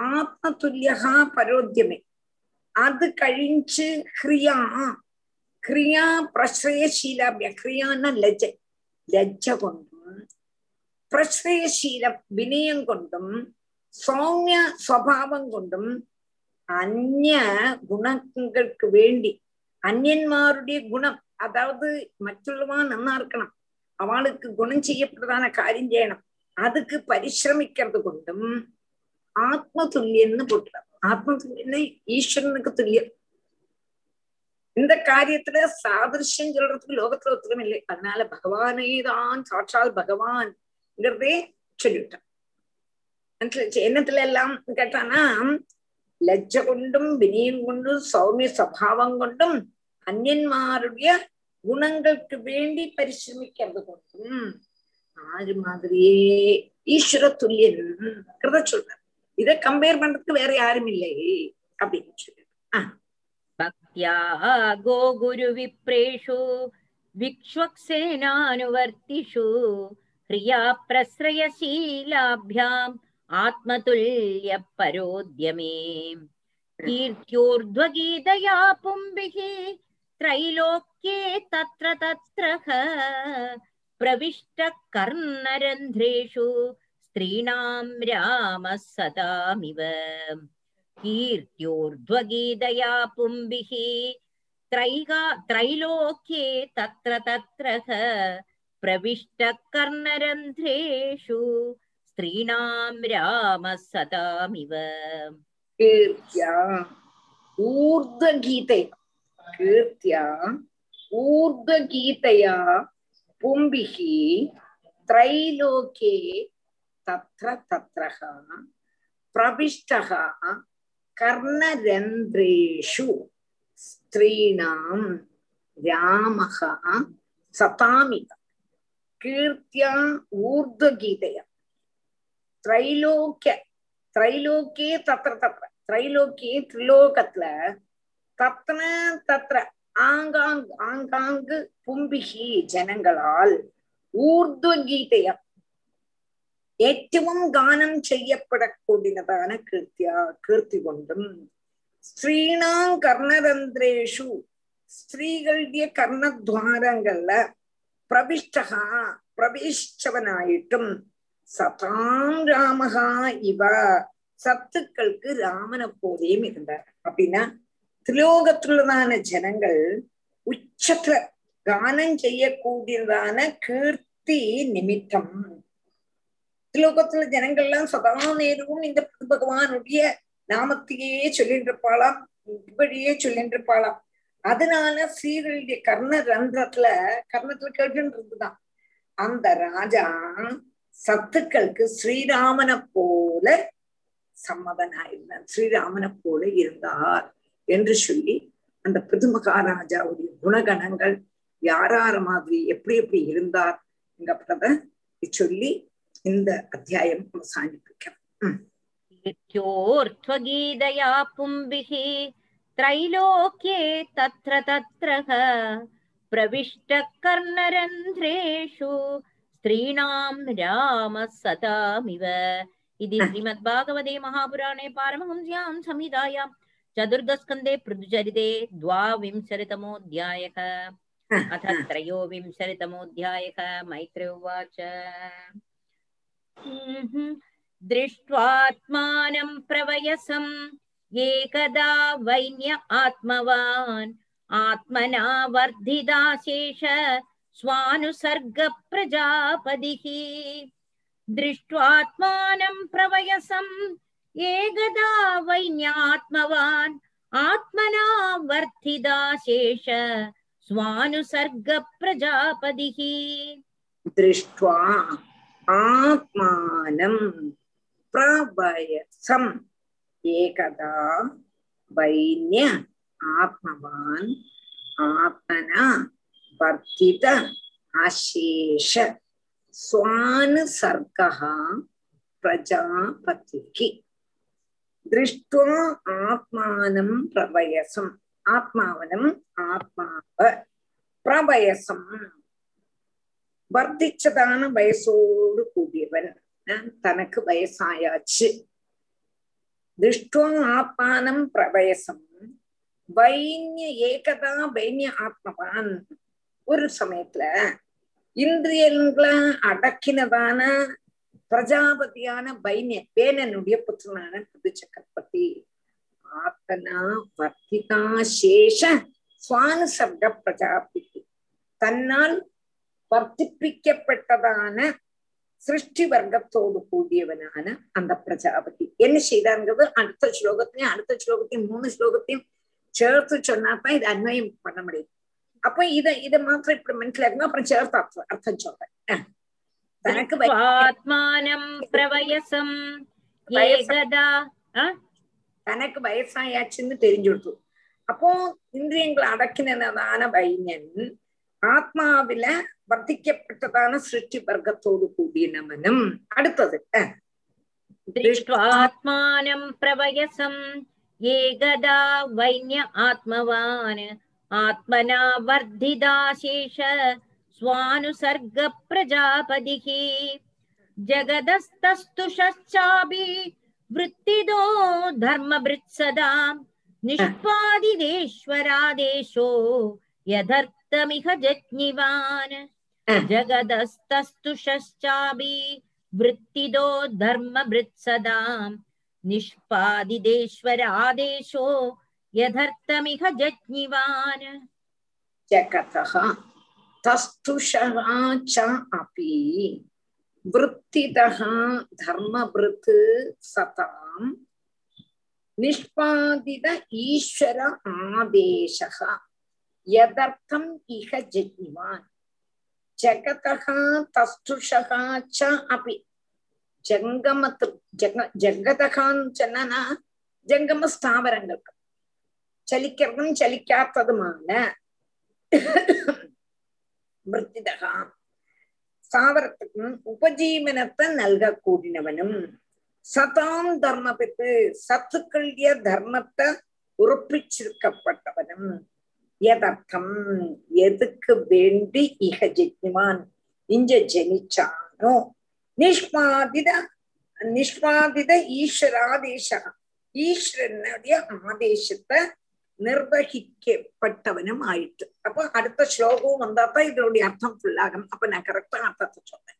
ആത്മതുല്യ പരോദ്യമേ അത് കഴിഞ്ഞ് ക്രിയാ ക്രിയാ പ്രശ്രയശീലാഭ്യ ക്രിയാന ലജ്ജ ലജ്ജ കൊണ്ടും പ്രശ്രയശീലം വിനയം കൊണ്ടും സൗമ്യ സ്വഭാവം കൊണ്ടും അന്യ ഗുണങ്ങൾക്ക് വേണ്ടി അന്യന്മാരുടെ ഗുണം അതായത് മറ്റുള്ളവ നന്നാർക്കണം അവൾക്ക് ഗുണം ചെയ്യപ്പെടുന്ന കാര്യം ചെയ്യണം அதுக்கு பரிசிரமிக்கிறது கொண்டும் ஆத்ம துல்லியன்னு போட்டுறார் ஆத்ம துல்லியன்னு ஈஸ்வரனுக்கு துல்லியம். இந்த காரியத்துல சாதிருஷ்யம் சொல்றதுக்கு லோகத்துல ஒத்துக்கம் இல்லை. அதனால பகவானே தான் சாட்சால் பகவான்ங்கிறதே சொல்லிவிட்டான். என்னத்துல எல்லாம் கேட்டானா லஜ்ஜ கொண்டும் வினியம் கொண்டும் சௌமிய சபாவம் கொண்டும் அந்நியன்மாருடைய குணங்களுக்கு வேண்டி பரிசிரமிக்கிறது கொண்டும் ஆறு மாதிரியே. ஈஸ்வர துல்லியன் சொல்ற இத கம்பேர் பண்றதுக்கு வேற யாரும் இல்லை அப்படின்னு சொல்லு பக்தியா கோகுரு விப்ரேஷு விக்ஷ்வக்சேனானுவர்த்திஷு ஹிரியா பிரஸ்ரயசீலாபியாம் ஆத்மதுல்ய பரோத்யமே. कीर्त्योर्ध्वगीतया पुम्भिः त्रैलोक्ये तत्र तत्रः प्रविष्ट कर्णरन्ध्रेषु स्त्रीणां रामः सदामिव कीर्त्योर्ध्वगीतया पुंभिः त्रैगा त्रैलोक्ये तत्र तत्र प्रविष्ट कर्णरन्ध्रेषु स्त्रीणां रामः सदामिव कीर्त्या ऊर्ध्वगीतया कीर्त्या ऊर्ध्वगीतया पुम्भिः त्रैलोके तत्र तत्रः प्रविष्टः कर्णरन्ध्रेषु स्त्रीणां रामः सतामित कीर्त्या ऊर्ध्वगीतया त्रैलोक्य त्रैलोक्ये तत्र तत्र त्रैलोक्ये त्रिलोकत्ल तत्र तत्र ஆங்காங் ஆங்காங்கு பும்பிகி ஜனங்களால் ஊர்துவ கீதையம். ஏற்றவும் கானம் செய்யப்படக்கூடியதான கீர்த்தியா கீர்த்தி கொண்டும். ஸ்ரீணாங் கர்ணரந்திரேஷு ஸ்திரீகளுடைய கர்ணத்வாரங்கள்ல பிரபிஷ்டகா பிரவேசிச்சவனாயிட்டும் சதாம் ராமகா இவ சத்துக்களுக்கு ராமனை போதையும் இருந்தார். அப்படின்னா திரிலோகத்துள்ளதான ஜனங்கள் உச்சத்துல கானம் செய்யக்கூடியதான கீர்த்தி நிமித்தம். திலோகத்துல ஜனங்கள்லாம் சதா நேரமும் இந்த பகவானுடைய நாமத்தையே சொல்லிட்டு இருப்பாளாம் இப்படியே சொல்லிட்டு இருப்பாளாம் அதனால ஸ்ரீகளுடைய கர்ண ரந்திரத்துல கர்ணத்துல கேட்டுதான் அந்த ராஜா சத்துக்களுக்கு ஸ்ரீராமனை போல சம்மதனாயிருந்தான் ஸ்ரீராமனை போல இருந்தார். என்று சொல்லி அந்த பிருது மகாராஜாவுடைய குணகணங்கள் யாரார மாதிரி எப்படி எப்படி இருந்தார் என்கிறத சொல்லி இந்த அத்தியாயம் அவசானிப்பிக்கிறோம் कीर्त्योऽर्थगीतया पुंभिः त्रैलोक्ये तत्र तत्र प्रविष्टः कर्णरन्ध्रेषु स्त्रीणां रामः सतामिव इति श्रीमद्भागवते महापुराणे पारमहंस्यां संहितायां चतुर्दस्कन्धे पृथुचरिते द्वाविंशतितमोऽध्यायः अथ त्रयोविंशतितमोऽध्यायः मैत्रे उवाच दृष्ट्वात्मानं प्रवयसम् एकदा वैन्य आत्मवान् आत्मना वर्धिदाशेष स्वानुसर्गप्रजापतिः दृष्ट्वात्मानं प्रवयसम् एकदा वैन्यात्मवान् आत्मना वर्धिदाशेष स्वानुसर्गप्रजापतिः दृष्ट्वा आत्मानं प्रवयसम् एकदा वैन्य आत्मवान् आत्मना वर्धित अशेष स्वानुसर्गः प्रजापतिः திருஷ்டுவா ஆத்மானம் பிரபயசம். ஆத்மாவனம் ஆத்மாவ பிரபயசம். வர்த்திச்சதான வயசோடு கூடியவன். தனக்கு வயசாயாச்சு. திருஷ்டுவா ஆத்மானம் பிரபயசம். வைன்ய ஏகதா வைன்ய ஆத்மவான். ஒரு சமயத்துல இந்திரியங்களை அடக்கினதான பிரஜாபதியான பைன்ய பேனனுடைய புத்திரனான புது சக்கரவர்த்தி. ஆத்தனா வர்த்திகா சேஷ சுவானுசர்க பிரஜாபதி. தன்னால் வர்த்திப்பிக்கப்பட்டதான சிருஷ்டி வர்க்கத்தோடு கூடியவனான அந்த பிரஜாபதி. என்ன செய்தாருங்கிறது அடுத்த ஸ்லோகத்தையும் அடுத்த ஸ்லோகத்தையும் மூணு ஸ்லோகத்தையும் சேர்த்து சொன்னாதான் இது அன்வயம் பண்ண முடியும். அப்ப இதை இதை மாத்திரம் இப்படி மென்ட்ல இருந்தா அப்புறம் சேர்த்து அர்த்தம் சொல்றேன். ஆத்மானம் பிரவயசம் ஏகதா തനക്ക് വയസ്സായാച്ചെന്ന് തെരിഞ്ഞെടുത്തു അപ്പോ ഇന്ദ്രിയങ്ങൾ അടക്കിനതാണ് വൈന്യൻ ആത്മാവില് വർദ്ധിക്കപ്പെട്ടതാണ് സൃഷ്ടിവർഗത്തോട് കൂടിയ മനം അടുത്തത് ദൃഷ്ടാത്മാനം പ്രവയസം ഏകദാ വൈന്യ ആത്മവാന് ആത്മനാ വർദ്ധിതാശേഷ स्वानुसर्गप्रजापतिः। जगदस्तस्तु शश्चापि वृत्तिदो धर्मभृत्सदा निष्पादिदेश्वरादेशो यदर्थमिह जज्ञिवान्। जगदस्तस्तु शश्चापि धर्म धर्मभृत्सदा निष्पादिदेश्वरादेशो यथर्थमिह जज्ञिवान्। जगतः। தஸ்துஷரா ச அபி விற்த்திதா தர்மபிருத் சதாம் நிஷ்பாதித ஈஸ்வர ஆதேசக யதர்த்தம் இஹ ஜிக்வான் ஜகதக தஸ்துஷகா ச அபி ஜங்கமத்து ஜக ஜகதகான்னு சொன்னா ஜங்கம ஸ்தாவரங்களுக்கு சலிக்கிறதும் சலிக்காததுமான விற்த்திதகா சாவரத்துக்கும் உபஜீவனத்தை நல்க கூடினவனும் சதாம் தர்மபித்து சத்துக்களிய தர்மத்தை உறுப்பிச்சிருக்கப்பட்டவனும் எதர்த்தம் எதுக்கு வேண்டி இக ஜெக்னிவான் இஞ்ச ஜனிச்சானோ? நிஷ்பாதித நிஷ்பாதித ஈஸ்வராதேச. ஈஸ்வரனுடைய ஆதேசத்தை நிர்வகிக்கப்பட்டவனுமாயிட்டு அப்போ அடுத்த ஸ்லோகமும் வந்தா தான் இதனுடைய அர்த்தம் ஃபுல்லாகும் அப்ப நான் கரெக்டா அர்த்தத்தை சொன்னேன்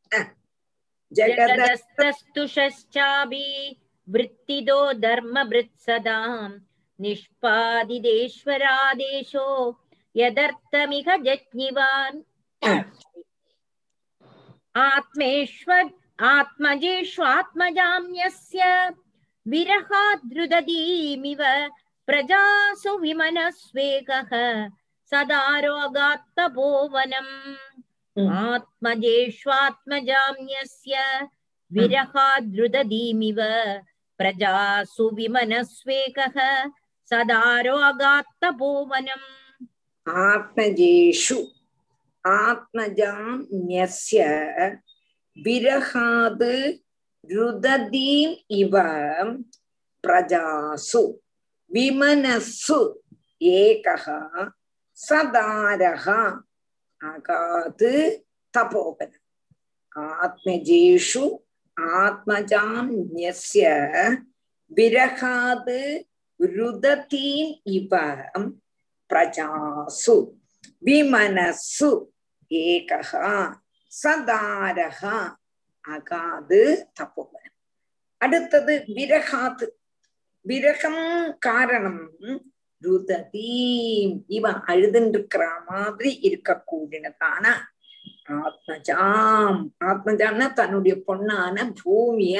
ஜகதஸ்துஷாபி தர்ம விற்சதாம் நிஷ்பாதிதேஸ்வராதேசோ யதர்த்தமிக ஜக்னிவான் ஆத்மேஸ்வர் ஆத்மஜேஷ்வாத்மஜாம் யஸ்ய प्रजासु विमनस्वेकः सदा रोगात्तपोवनम् आत्मजेष्वात्मजाम्यस्य विरहाद्रुदीमिव प्रजासु विमनस्वेकः सदा रोगात्तपोवनम् आत्मजेषु आत्मजाम्यस्य विरहाद् रुदतीम् इव प्रजासु விமனசு ஏகः சதாரகா அகாது தபோபன. ஆத்மஜேஷு ஆத்மஜான்யஸ்ய விரகாது ருததீம் இவ பிரஜாசு. விமனசு ஏகः சதாரகா அகாது தபோவனம் அடுத்தது விரகாது விரகம் காரணம். ருததீம் இவன் அழுதுன்றிருக்கிற மாதிரி இருக்கக்கூடியதான ஆத்மஜாம். ஆத்மஜாம்னா தன்னுடைய பொண்ணான பூமிய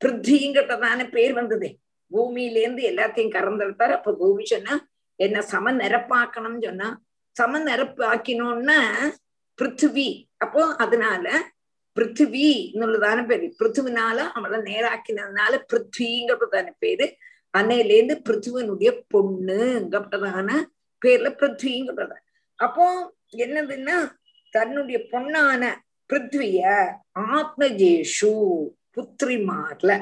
பிருத்திங்கிறதான பேர் வந்தது. பூமியிலேருந்து எல்லாத்தையும் கறந்துடுத்தாரு அப்ப பூமி சொன்னா என்ன சம நிரப்பாக்கணும்னு சொன்னா சம நிரப்பாக்கினோன்னா பிருத்திவி. அப்போ அதனால பிருத்திவி எന്നുள்ளதான பேரு. பிருத்திவினால அவளை நேராக்கினதுனால பிருத்விங்கிறதான பேரு. அன்னையிலேருந்து பிருத்திவனுடைய பொண்ணுங்கிறதான பேர்ல பிருத்விங்கிறத அப்போ என்னதுன்னா தன்னுடைய பொண்ணான பிருத்விய ஆத்மஜேஷு புத்திரிமார்ல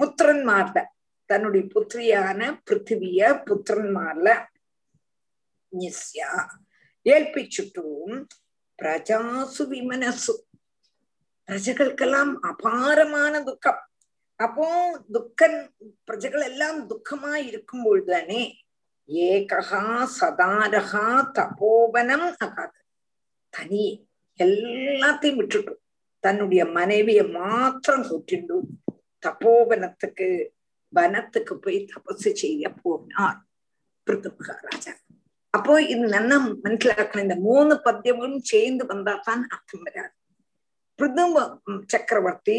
புத்திரன்மார்ல தன்னுடைய புத்திரியான பிருத்திவிய புத்திரன்மார்ல ஏற்பிச்சுட்டும் பிரஜாசு விமனசு. பிரஜைகளுக்கெல்லாம் அபாரமான துக்கம். அப்போ துக்கன் பிரஜைகள் எல்லாம் துக்கமா இருக்கும் பொழுதுதானே ஏகா சதாரகா தபோவனம் ஆகாது தனி எல்லாத்தையும் விட்டுட்டு தன்னுடைய மனைவிய மாத்திரம் கூட்டிண்டு தபோவனத்துக்கு வனத்துக்கு போய் தபசு செய்ய போனார் பிருத்து மகாராஜா அப்போ இது நல்லா மனசிலாக்கணும் இந்த மூணு பத்தியமும் சேர்ந்து வந்தா தான் அர்த்தம் வராது பிருது சக்கரவர்த்தி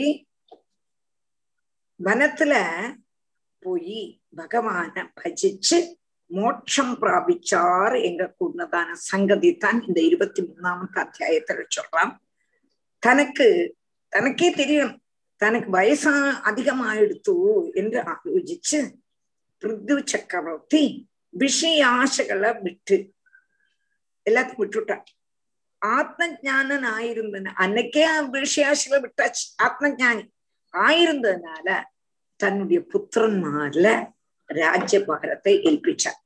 வனத்துல போய் பகவான பஜிச்சு மோட்சம் பிராபிச்சார் எங்க கூடதான சங்கதி தான் இந்த இருபத்தி மூணாமத்து அத்தியாயத்துல சொல்றான் தனக்கு தனக்கே தெரியும் தனக்கு வயசா அதிகமாயிடுத்து என்று ஆலோசிச்சு பிருது சக்கரவர்த்தி விஷய ஆசைகளை விட்டு. எல்லாத்துக்கும் விட்டுட்டா. ஆத்ம ஜானன் ஆயிருந்தன அன்னைக்கே விஷயாசில விட்டாச்சு. ஆத்ம ஜானி ஆயிருந்ததுனால தன்னுடைய புத்திரன்மார்ல ராஜ்யபாரத்தை ஏற்பிச்சார்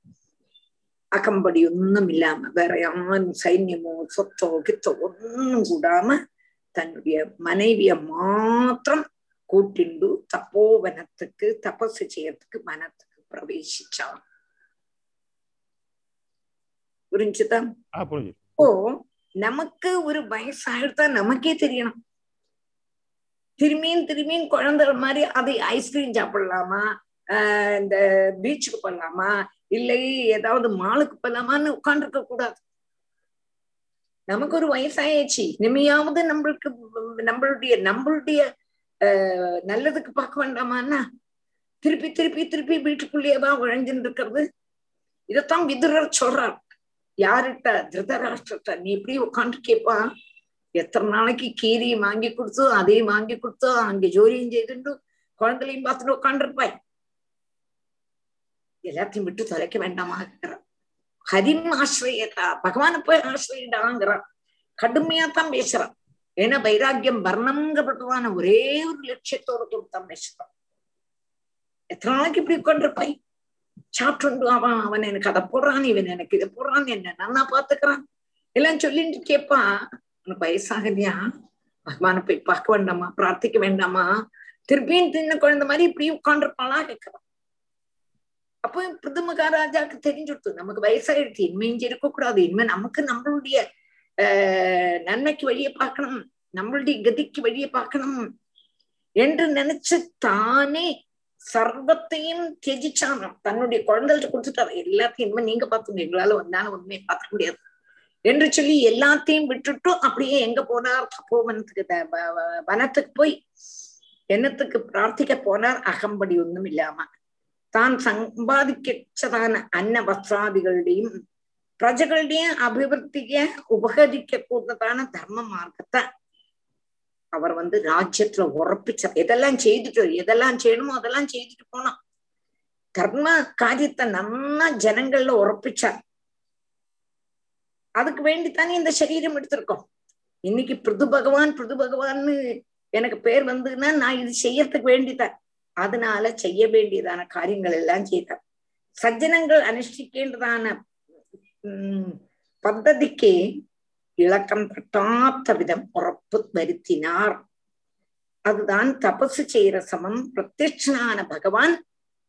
அகம்படி ஒன்றும் இல்லாம வேற யாரும் சைன்யமோ சொத்தோ கித்தோ ஒன்றும் கூடாம தன்னுடைய மனைவிய மாத்திரம் கூட்டிண்டு தப்போவனத்துக்கு தபசு செய்யறதுக்கு வனத்துக்கு பிரவேசிச்சான். புரிஞ்சுதா? ஓ நமக்கு ஒரு வயசாயிடுத்தா நமக்கே தெரியணும். திரும்பியும் திரும்பியும் குழந்தைகள் மாதிரி அதை ஐஸ்கிரீம் சாப்பிடலாமா? இந்த பீச்சுக்கு போகலாமா இல்லை ஏதாவது மாலுக்கு போகலாமான்னு உட்காந்துருக்க கூடாது. நமக்கு ஒரு வயசாயாச்சு இனிமையாவது நம்மளுக்கு நம்மளுடைய நம்மளுடைய நல்லதுக்கு பார்க்க வேண்டாமான்னா திருப்பி திருப்பி திருப்பி வீட்டுக்குள்ளேயேவா உழைஞ்சுட்டு இருக்கிறது. இதைத்தான் விதுரர் சொல்றார். யாருட்ட திருதராஷ்டிரத்தை நீ இப்படி உட்காந்து கேப்பா? எத்தனை நாளைக்கு கீரியும் வாங்கி கொடுத்தோ அதையும் வாங்கி கொடுத்தோ அங்க ஜோலியும் செய்துண்டு குழந்தையும் பார்த்துட்டு உட்காந்துருப்பாய் எல்லாத்தையும் விட்டு தொலைக்க வேண்டாமா ஹரிம் ஆசிரியத்தா பகவான போய் ஆசிரியடாங்கிறான் கடுமையா தான் பேசுறான் ஏன்னா வைராக்கியம் வர்ணங்கிறதான ஒரே ஒரு லட்சியத்தோட கொடுத்தான் பேசுறான் எத்தனை நாளைக்கு இப்படி உட்காந்துருப்பாய் சாப்பிட்டு அவன் அவன் எனக்கு அதை போடுறான் இவன் எனக்கு இதை போடுறான் என்ன நன்னா பாத்துக்கிறான் எல்லாம் சொல்லிட்டு கேப்பா உனக்கு வயசாகலையா? பகவான போய் பார்க்க வேண்டாமா? பிரார்த்திக்க வேண்டாமா? திருப்பியும் தின்ன குழந்தை மாதிரி இப்படி உட்காந்துருப்பாளா கேட்கிறான். அப்போ பிருது மகாராஜாக்கு தெரிஞ்சுடுத்து நமக்கு வயசாயிடுச்சு இனிமையும் இருக்கக்கூடாது. இனிமே நமக்கு நம்மளுடைய ஆஹ் நன்மைக்கு வழியை பார்க்கணும். நம்மளுடைய கதிக்கு வழியை பார்க்கணும். என்று நினைச்சு தானே சர்வத்தையும் தியஜிச்சானாம் தன்னுடைய குழந்தைகிட்ட கொடுத்துட்டாரு எல்லாத்தையும் நீங்க பார்த்துங்க எங்களால வந்தாலும் ஒண்ணுமே பார்க்க முடியாது. என்று சொல்லி எல்லாத்தையும் விட்டுட்டு அப்படியே எங்க போனார்? தப்போவனத்துக்கு வனத்துக்கு போய் என்னத்துக்கு பிரார்த்திக்க போனார்? அகம்படி ஒன்றும் இல்லாம. தான் சம்பாதிக்கதான அன்ன வஸ்திராதிகளுடையும் பிரஜகளுடைய அபிவிருத்திய உபகரிக்க கூடதான தர்ம மார்க்கத்தை அவர் வந்து ராஜ்யத்துல உறப்பிச்சார் எதெல்லாம் செய்துட்டு எதெல்லாம் செய்யணுமோ அதெல்லாம் செய்துட்டு போனா கர்ம காரியத்தை நல்லா ஜனங்கள்ல உறப்பிச்சார் அதுக்கு வேண்டித்தானே இந்த சரீரம் எடுத்திருக்கோம். இன்னைக்கு பிருது பகவான் பிருது பகவான்னு எனக்கு பேர் வந்ததுன்னா நான் இது செய்யறதுக்கு வேண்டித்தான் அதனால செய்ய வேண்டியதான காரியங்கள் எல்லாம் செய்தார். சஜ்ஜனங்கள் அனுஷ்டிக்கின்றதான பத்ததிக்கு இழக்கம் தட்டாத்த விதம் உறப்பு வருத்தினார் அதுதான் தபசு செய்யற சமம் பிரத்யட்சனான பகவான்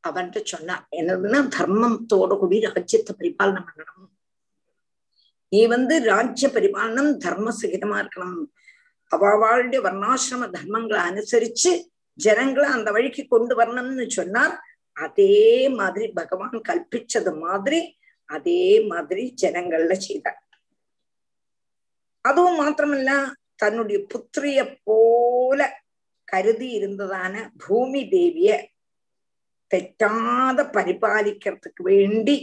அவன்ட்டு சொன்னார். என்னதுன்னா தர்மத்தோடு கூடி ராஜ்யத்தை பரிபாலனம் பண்ணணும். நீ வந்து ராஜ்ய பரிபாலனம் தர்ம சகிதமா இருக்கணும் அவாவாளுடைய வர்ணாசிரம தர்மங்களை அனுசரிச்சு ஜனங்களை அந்த வழிக்கு கொண்டு வரணும்னு சொன்னார். அதே மாதிரி பகவான் கல்பிச்சது மாதிரி அதே மாதிரி ஜனங்கள்ல செய்தார். அதுவும் மாத்திரமல்ல தன்னுடைய புத்திரிய போல கருதி இருந்ததான பூமி தேவிய തെറ്റാതെ പരിപാലിക്കുന്നതുക്ക് വേണ്ടി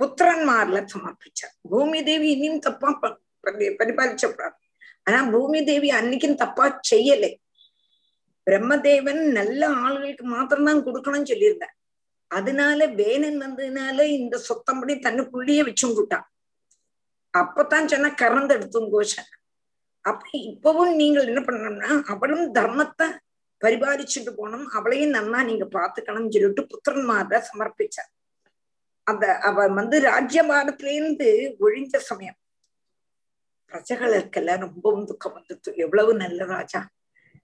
പുത്രന്മാരിലെ സമർപ്പിച്ച ഭൂമിദേവി ഇനിയും തപ്പാ പരിപാലിച്ചപ്പെടാണ് ആനാ ഭൂമിദേവി അന്നിക്കും തപ്പാ ചെയ്യലേ பிரம்மதேவன் நல்ல ஆளுகளுக்கு மாத்திரம்தான் கொடுக்கணும்னு சொல்லியிருந்தார் அதனால வேணன் வந்ததுனால இந்த சொத்தம்படி தன்னுக்குள்ளேயே வச்சுட்டான் அப்பதான் சொன்னா கறந்து எடுத்தும் கோஷ அப்ப இப்பவும் நீங்கள் என்ன பண்ணணும்னா அவளும் தர்மத்தை பரிபாலிச்சுட்டு போனோம் அவளையும் நன்னா நீங்க பாத்துக்கணும்னு சொல்லிட்டு புத்திரன்மார சமர்ப்பிச்சார். அந்த அவ வந்து ராஜ்யபாரத்திலேருந்து ஒழிஞ்ச சமயம். பிரஜைகளுக்கெல்லாம் ரொம்பவும் துக்கம் வந்துட்டு எவ்வளவு நல்ல ராஜா.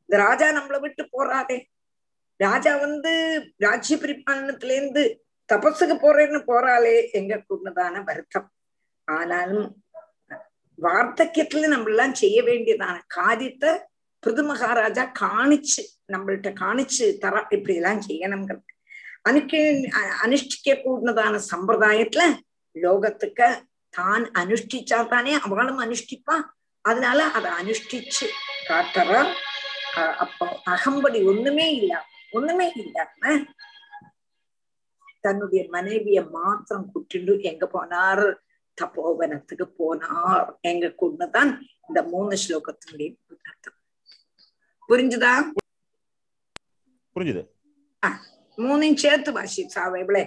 இந்த ராஜா நம்மளை விட்டு போறாதே. ராஜா வந்து ராஜ்ய பரிபாலனத்திலேருந்து தபஸுக்கு போறேன்னு போறாளே எங்க கூடதான வருத்தம். ஆனாலும் வார்த்தக்கியத்துல நம்ம எல்லாம் செய்ய வேண்டியதான காரியத்தை பிருது மகாராஜா காணிச்சு நம்மள்ட்ட காணிச்சு தர இப்படி எல்லாம் செய்யணுங்கிறது அனுக்க அனுஷ்டிக்க கூடதான சம்பிரதாயத்துல லோகத்துக்கு தான் அனுஷ்டிச்சா தானே அவளும் அனுஷ்டிப்பா. அதனால அதை அனுஷ்டிச்சு காட்டுற அப்போ அகம்படி ஒண்ணுமே இல்ல ஒண்ணுமே இல்லாம தன்னுடைய மனைவிய மாத்திரம் கூட்டிண்டு எங்க போனார்? தப்போவனத்துக்கு போனார் எங்க கொண்டுதான் இந்த மூணு ஸ்லோகத்தினுடைய அர்த்தம் புரிஞ்சுதா புரிஞ்சுது மூணையும் சேர்த்து வாசி சாவைபிளே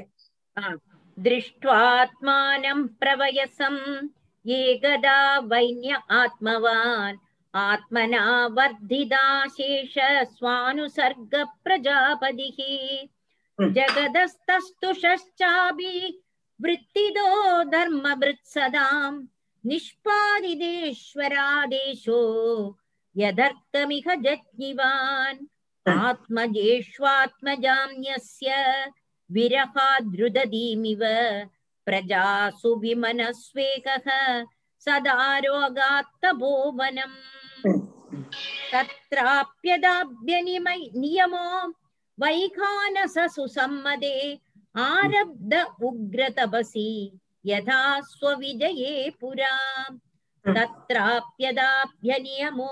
दृष्ट्वात्मानं प्रवयसम् एकदा वैन्य आत्मवान् आत्मना वर्धिदा शेष स्वानुसर्ग प्रजापतिः Hmm. जगदस्तस्तुषश्चापि वृत्तिदो धर्मभृत्सदाम् निष्पादिदेश्वरादेशो यदर्थमिह जज्ञिवान् Hmm. आत्मजेष्वात्मजान्यस्य विरहाद्रुदधीमिव प्रजासु विमनस्वेकः सदारोगात्तपोवनम् तत्राप्यदाभ्यनिमय नियमो वैखानससु सम्मदे आरब्ध उग्रतपसि यथा स्वविजये पुरा तत्राप्यदाभ्यनियमो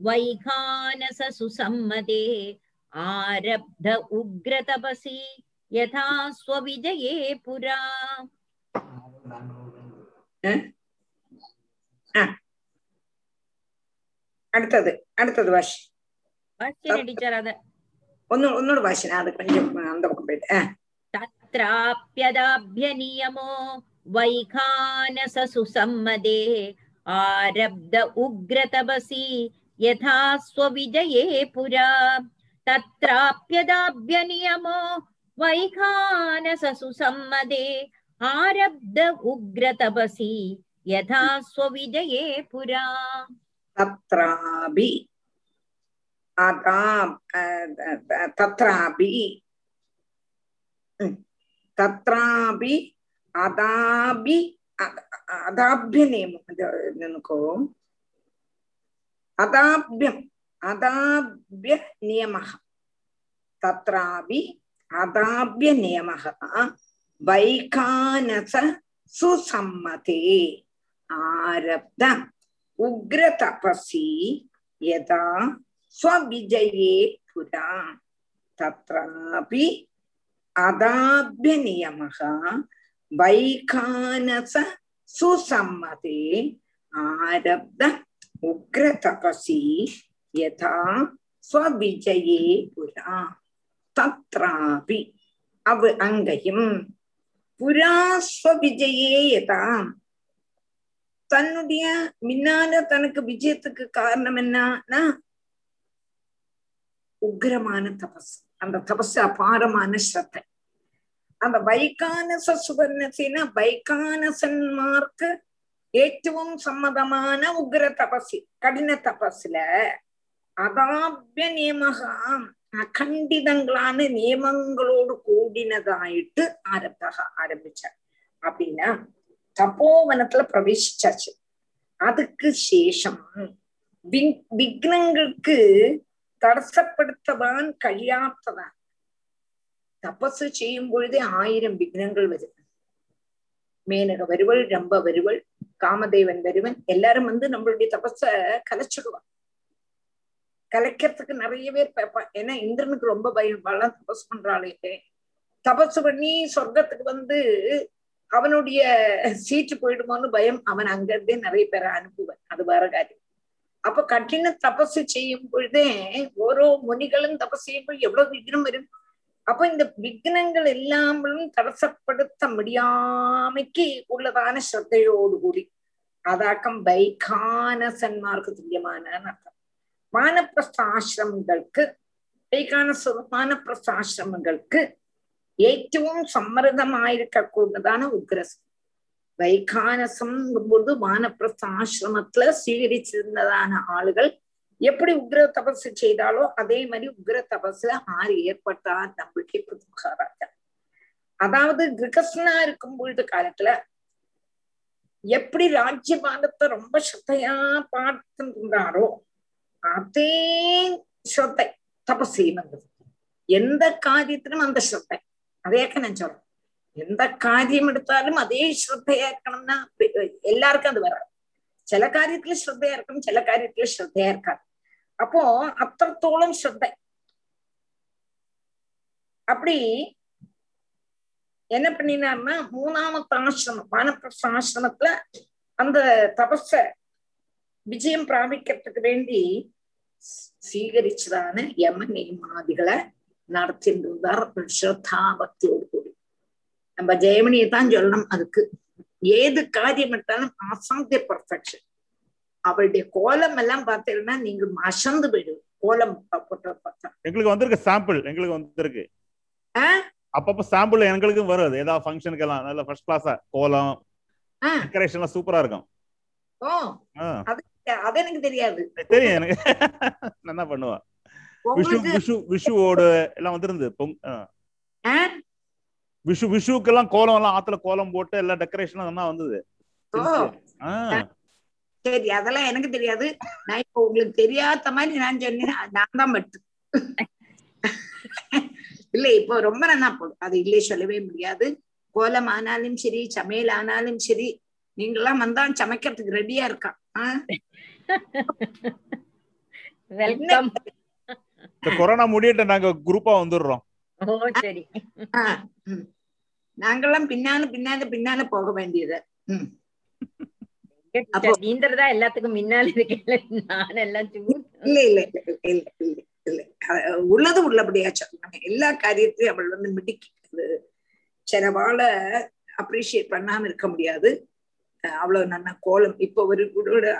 वैखानससु सम्मदे आरब्ध उग्रतपसि यथा स्वविजये पुरा அடுத்தது அடுத்தது வாசி வாசியன டீச்சர் அத ஒன்னு ஒன்னோட வாசி நான் அது கொஞ்சம் அந்த பக்கம் போயிட்டு அஹ், तत्राप्यदाभ्यनियमो वैखानससुसम्मदे आरब्ध उग्रतबसी यथा स्वविजये पुरा। तत्राप्यदाभ्यनियमो वैखानससुसम्मदे आरब्ध उग्रतबसी यथा स्वविजये पुरा। तत्रापि तत्राभि। தத்ராபி அதாபி அதாபிய நியமம் நினைக்கோ அதாபியம் அதாபிய நியமக தத்ராபி அதாபிய நியமக வைகானச சுசம்மதே ஆரப்த உக்ர தபசி யதா ஸ்வவிஜயே புரா தத்ராபி அதாபியநியமக வைகானச சுசம்மதே ஆரப்த உக்ர தபசி யதா ஸ்வவிஜயே புரா தத்ராபி அவ் அங்கையும் புரா ஸ்வவிஜயே யதா தன்னுடைய மின்னால தனக்கு விஜயத்துக்கு காரணம் என்னன்னா உக்ரமான தபஸ் அந்த தபஸ் அபாரமான ஸ்ரத்தை அந்த வைகானச சுவர்ணசின வைகானசன்மார்க்கு ஏற்றவும் சம்மதமான உக்ர தபசி கடின தபஸ்ல அதாபிய நியமகாம் அகண்டிதங்களான நியமங்களோடு கூடினதாயிட்டு ஆரம்பக ஆரம்பிச்சார். அப்படின்னா தபோவனத்துல பிரவேசிச்சாச்சு. அதுக்கு சேஷம். விக்னங்களுக்கு தடசப்படுத்தவான் കഴിയാത്തതാണ് തപസ് ചെയ്യും പൊഴുതേ ആയിരം വിഘ്നങ്ങൾ വരും மேனக வருவள் ரம்ப வருவள் காமதேவன் வருவன் எல்லாரும் வந்து நம்மளுடைய தபஸ கலைச்சிடுவான் கலைக்கிறதுக்கு நிறைய பேர் பார்ப்பான் ஏன்னா இந்திரனுக்கு ரொம்ப பயம் வளம் தபஸ் பண்றாளே தபஸ் பண்ணி சொர்க்கத்துக்கு வந்து அவனுடைய சீட்டு போயிடுமோன்னு பயம் அவன் அங்கிருந்தே நிறைய பேரை அனுப்புவன் அது வேற காரியம் அப்ப கடின தபசு செய்யும் பொழுதே ஓரோ முனிகளும் தபஸ் செய்யும்போது எவ்வளவு விக்னம் வரும்? அப்ப இந்த விக்னங்கள் எல்லாமலும் தடசப்படுத்த முடியாமைக்கு உள்ளதான ஸ்ரத்தையோடு கூடி. அதாக்கம் பைகான சன்மார்க்கு துல்லியமான அர்த்தம். வானப்பிரஸ்த ஆசிரமங்களுக்கு பைகான ஏற்றவும் சம்மர்தமாயிருக்க கூடதான உக்ரசம் வைகானசம் போது வானப்பிரஸ்த ஆசிரமத்துல சீகரிச்சிருந்ததான ஆளுகள் எப்படி உக்ர தபசு செய்தாலோ அதே மாதிரி உக்ர தபஸ்ல ஆறு ஏற்பட்டார் நம்பிக்கை மகாராஜா. அதாவது கிரகஸ்னா இருக்கும் பொழுது காலத்துல எப்படி ராஜ்யபாலத்தை ரொம்ப ஸ்ரத்தையா பார்த்து இருந்தாரோ அதே ஸ்ரத்தை தபஸ் செய்யணுங்கிறது. எந்த காரியத்திலும் அந்த ஸ்ரத்தை. அதேக்க நான் சொல்றேன். எந்த காரியம் எடுத்தாலும் அதே ஸ்ரத்தையா இருக்கணும்னா எல்லாருக்கும் அது வராது. சில காரியத்துல ஸ்ரத்தையா இருக்கும் சில காரியத்துல ஸ்ரத்தையா இருக்காது. அப்போ அத்தத்தோളം ஸ்ரத்தை. அப்படி என்ன பண்ணினார்னா மூணாமத்து ஆசிரமம் வானப்பிரஸ்த ஆசிரமத்துல அந்த தபஸ விஜயம் பிராபிக்கிறதுக்கு வேண்டி சீகரிச்சதான யம நியமாதிகளை நடத்திட்டு இருந்தார் ஸ்ரத்தா நம்ம ஜெயமணியை தான் சொல்லணும் அதுக்கு. ஏது காரியம் எடுத்தாலும் அசாத்திய பர்ஃபெக்ஷன் அவளுடைய கோலம் எல்லாம் பார்த்தீங்கன்னா நீங்க அசந்து போயிடுது கோலம் எங்களுக்கு வந்திருக்கு சாம்பிள் எங்களுக்கு வந்திருக்கு? அப்பப்ப சாம்பிள் எங்களுக்கும் வருது. ஏதாவது ஃபங்க்ஷனுக்கு எல்லாம் நல்ல ஃபர்ஸ்ட் கிளாஸா கோலம் ஆ, டெக்கரேஷன் எல்லாம் சூப்பரா இருக்கும். அது எனக்கு தெரியாது. தெரியும் எனக்கு. என்ன பண்ணுவேன்? விஷு விஷு விஷுவோடு எல்லாம் வந்திருந்து பொங் ஆ. ஆ? விஷு விஷுக்கெல்லாம் கோலம் எல்லாம் ஆத்துல கோலம் போட்டு எல்லாம் டெக்கரேஷன் எல்லாம் வந்தது. சரி அதெல்லாம் எனக்கு தெரியாது. நான் இப்ப உங்களுக்கு தெரியாத மாதிரி நான் சொன்னேன். நான் தான் மட்டும் இல்ல இப்போ ரொம்ப நல்லா போடும். அது இல்லே சொல்லவே முடியாது. கோலம் ஆனாலும் சரி சமையல் ஆனாலும் சரி நீங்கெல்லாம் வந்தா சமைக்கிறதுக்கு ரெடியா இருக்கான். கொரோனா முடியட்ட நாங்க குரூப்பா வந்துடுறோம். ஓ சரி. நாங்கெல்லாம் பின்னால பின்னால பின்னால போக வேண்டியது. நீந்தறதா எல்லாத்துக்கும் முன்னால இருக்கல நான் எல்லாம் இல்ல இல்ல இல்ல இல்ல இல்ல உள்ளது உள்ளபடியா சொன்னாங்க எல்லா காரியத்தையும் அவள் வந்து மிடிக்கிறது சிலவால அப்ரிஷியேட் பண்ணாம இருக்க முடியாது. அவ்வளவு நல்ல கோலம். இப்போ ஒரு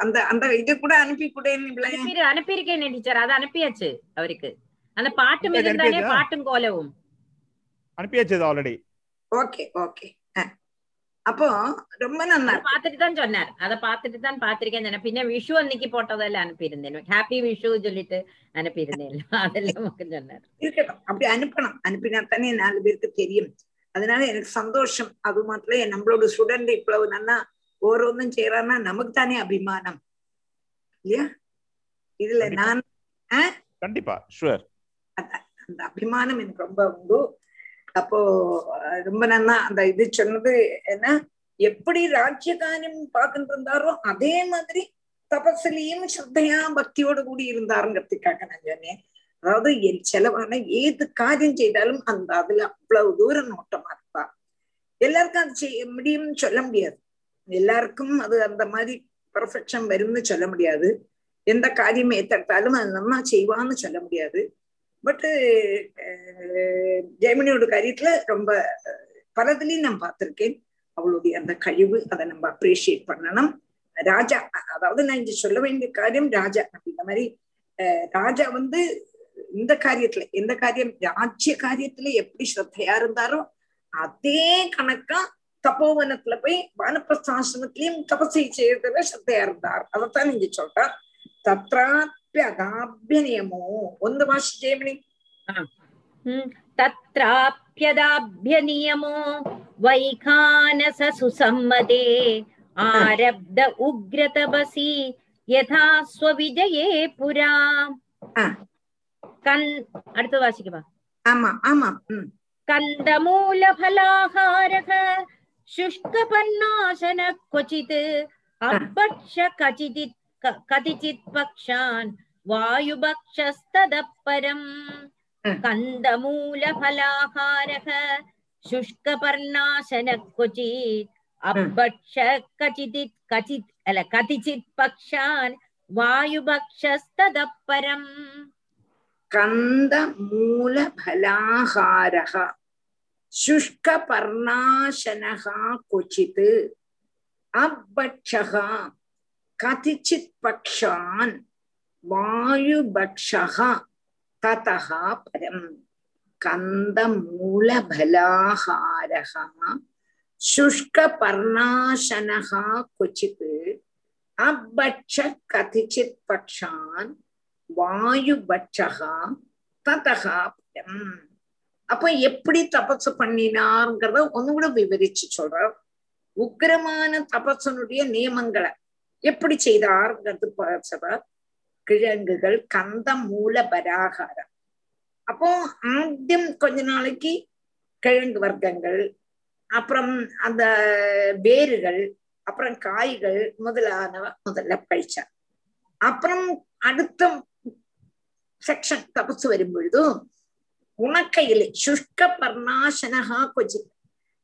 அந்த அந்த இது கூட அனுப்பி கூட அனுப்பி அனுப்பியிருக்கேன் டீச்சர்? அது அனுப்பியாச்சு அவருக்கு. அந்த பாட்டு உங்களுக்கு மிகுந்தானே அனுப்பியாச்சா? பாட்டும் கோலவும் அனுப்பியாச்சு ஆல்ரெடி ஓகே ஓகே. அப்போ ரொம்ப நல்லா அதை பார்த்துட்டு தான் சொன்னார். அதை பார்த்துட்டு தான் பார்த்திருக்கேன் சொன்னேன். பின்ன விஷு அன்னைக்கு போட்டதெல்லாம் அனுப்பியிருந்தேன் ஹாப்பி விஷு சொல்லிட்டு அனுப்பியிருந்தேன் அதெல்லாம் சொன்னார் இருக்கட்டும் அப்படி அனுப்பணும் அனுப்பினா தானே நாலு பேருக்கு தெரியும் அதனால எனக்கு சந்தோஷம் அது மாத்திரம் நம்மளோட ஸ்டூடெண்ட் இவ்வளவு நல்லா ஓரோന്നും செய்யறான்னா நமக்கு தானே அபிமானம் இல்லையா இதுல. நான் கண்டிப்பா ஷுவர் அந்த அபிமானம் எனக்கு ரொம்ப உண்டு அப்போ ரொம்ப நன்னா அந்த இது சொன்னது என்ன? எப்படி ராஜ்யகாரியம் பார்த்துட்டு இருந்தாரோ அதே மாதிரி தபஸ்லையும் ஸ்ரத்தையா பக்தியோடு கூடி இருந்தாருங்கிறதுக்காக நான் சொன்னேன். அதாவது என் செலவான ஏது காரியம் செய்தாலும் அந்த அதுல அவ்வளவு தூரம் நோட்டமா இருப்பா. எல்லாருக்கும் அது செய்ய முடியும்னு சொல்ல முடியாது. எல்லாருக்கும் அது அந்த மாதிரி பர்ஃபெக்ஷன் வரும்னு சொல்ல முடியாது. எந்த காரியம் ஏத்தெடுத்தாலும் அது நம்ம செய்வான்னு சொல்ல முடியாது. பட்டு uh, uh, ஜெயமணியோட காரியத்துல ரொம்ப uh, பலதுலயும் நான் பார்த்திருக்கேன். அவளுடைய அந்த கழிவு அதை நம்ம அப்ரிஷியேட் பண்ணணும். ராஜா அதாவது நான் இங்க சொல்ல வேண்டிய காரியம் ராஜா அப்படின்ற மாதிரி ராஜா வந்து இந்த காரியத்துல எந்த காரியம் ராஜ்ய காரியத்துல எப்படி ஸ்ரத்தையா இருந்தாரோ அதே கணக்கா தப்போவனத்துல போய் வானப்பிரஸ்தாசிரமத்திலையும் தபசை செய்யறதுல ஸ்ரத்தையா இருந்தார். அதைத்தான் நீங்க சொல்றார். தத்ரா ஒன்று வாசி ஜெயமணி हम्म, तत्राप्यदाभ्यनियमो वैखानस सुसम्मते आरब्ध उग्रतपसि यथा स्वविजये पुरा ஆ. கண் அடுத்து வாசிக்கவா ஆமா ஆமா உம் कन्दमूलफलाहारः शुष्कपन्नाशन क्वचित् अभक्ष कचिदित् क- कतिचित् पक्षान् वायुभक्षस्ततः परम् कन्दमूलफलाहारः शुष्कपर्णाशनः क्वचित् अभक्ष कचिदित् कचित् अल कतिचित् पक्षान् वायुभक्षस्ततः परम् कन्दमूलफलाहारः शुष्कपर्णाशनः क्वचित् अभक्षः कतिचित् पक्षान् வாயுபக்ஷக ததः பரம் கந்த மூல பலாகாரக சுஷ்க பர்ணாசனக கொச்சித் அபட்ச கதிச்சித் பக்ஷான் வாயுபட்சகா ததகா பரம் அப்ப எப்படி தபசு பண்ணினார்ங்கிறத ஒன்னு கூட விவரிச்சு சொல்றார். உக்கிரமான தபசனுடைய நியமங்களை எப்படி செய்தார்ங்கிறது சொல்றார். கிழங்குகள் கந்த மூல பராகாரம். அப்போ ஆദ്യം கொஞ்ச நாளைக்கு கிழங்கு வர்க்கங்கள் அப்புறம் அந்த வேர்கள் அப்புறம் காய்கள் முதலானவ முதல்ல கழிச்சார் அப்புறம் அடுத்த செக்ஷன் தபசு வரும்பொழுதும் உணக்கையில சுஷ்க பர்ணாசனகா கொச்சித்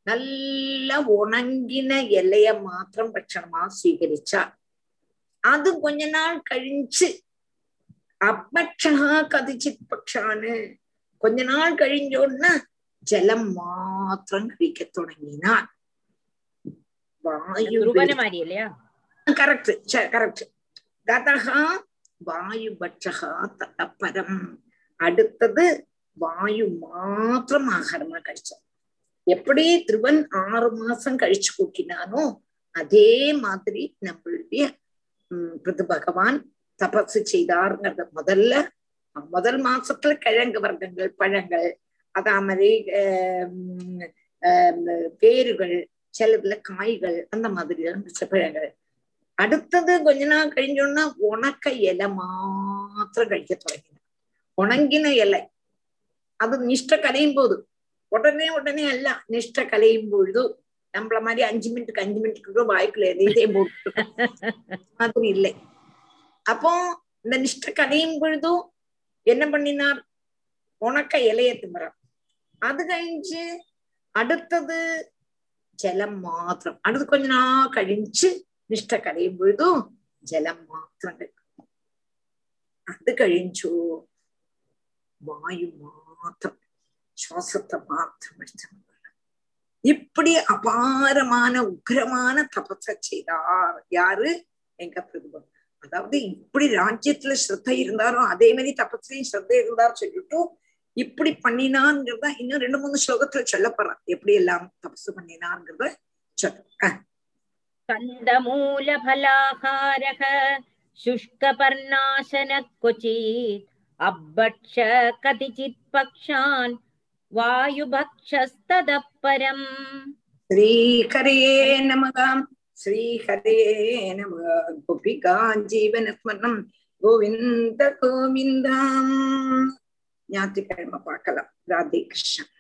நல்ல ഉണങ്ങിന ഇലയെ മാത്രം ഭക്ഷണമാ സ്വീകരിച്ച. അതും കൊഞ്ഞ നാൾ കഴിച്ച് அபக்ஷகா கதிச்சித் பக்ஷான்னு கொஞ்ச நாள் கழிஞ்சோன்னா ஜலம் மாத்திரம் கழிக்க தொடங்கினான். கரெக்ட் கரெக்ட் ததகா வாயுபட்சகா தத்தப்பரம் அடுத்தது வாயு மாத்திரம் ஆகாரமா கழிச்சான். எப்படி திருவன் ஆறு மாசம் கழிச்சு கூட்டினானோ அதே மாதிரி நம்மளுடைய உம் பகவான் தபசு செய்தாருங்கிறத முதல்ல முதல் மாசத்துல கிழங்கு வர்க்கங்கள் பழங்கள் அதே மாதிரி வேர்கள் சிலதுல காய்கள் அந்த மாதிரி பழங்கள். அடுத்தது கொஞ்ச நாள் கழிஞ்சோன்னா உணக்க இலை மாத்திரம் கழிக்க தொடங்கின. உணங்கின இலை. அது நிஷ்ட கலையும் போது. உடனே உடனே அல்ல நிஷ்ட கலையும் பொழுது நம்மள மாதிரி அஞ்சு மினிட்டுக்கு அஞ்சு மினிட்டுக்கு வாய்க்குள்ள எதையும் போட்டு. மாதிரி இல்லை. அப்போ இந்த நிஷ்ட கதையும் பொழுதும் என்ன பண்ணினார்? உனக்க இலைய திமுறார் அது கழிஞ்சு அடுத்தது ஜலம் மாத்திரம். அடுத்து கொஞ்ச நாள் கழிஞ்சு நிஷ்ட கதையும் பொழுதும் ஜலம் மாத்திரம் கிடைக்கும். அது கழிஞ்சோ வாயு மாத்திரம் சுவாசத்தை மாத்திரம் இப்படி அபாரமான உக்ரமான தபச செய்தார். யாரு? எங்க பிரபு. அதாவது இப்படி ராஜ்யத்துல ஸ்ரத்த இருந்தாரோ அதே மாதிரி தபஸ்லையும் ஸ்ரத்த இருந்தார் சொல்லிட்டு இப்படி பண்ணினான்ங்கிறத இன்னும் ரெண்டு மூணு ஸ்லோகத்துல சொல்லப்படுறான் எப்படி எல்லாம் தபசு பண்ணினான்ங்கிறத சொல்ற कन्दमूलफलाहारः शुष्कपर्णाशनः क्वचित् अब्बक्ष कतिचित् पक्षान् वायुभक्षस्ततः परम् श्रीहरे नमः श्रीहरे नमः गोपिका जीवनस्मरणं கோவிந்த கோவிந்தாம் ஞாயிற்றுக்கிழமை பார்க்கலாம் ராதே கிருஷ்ணன்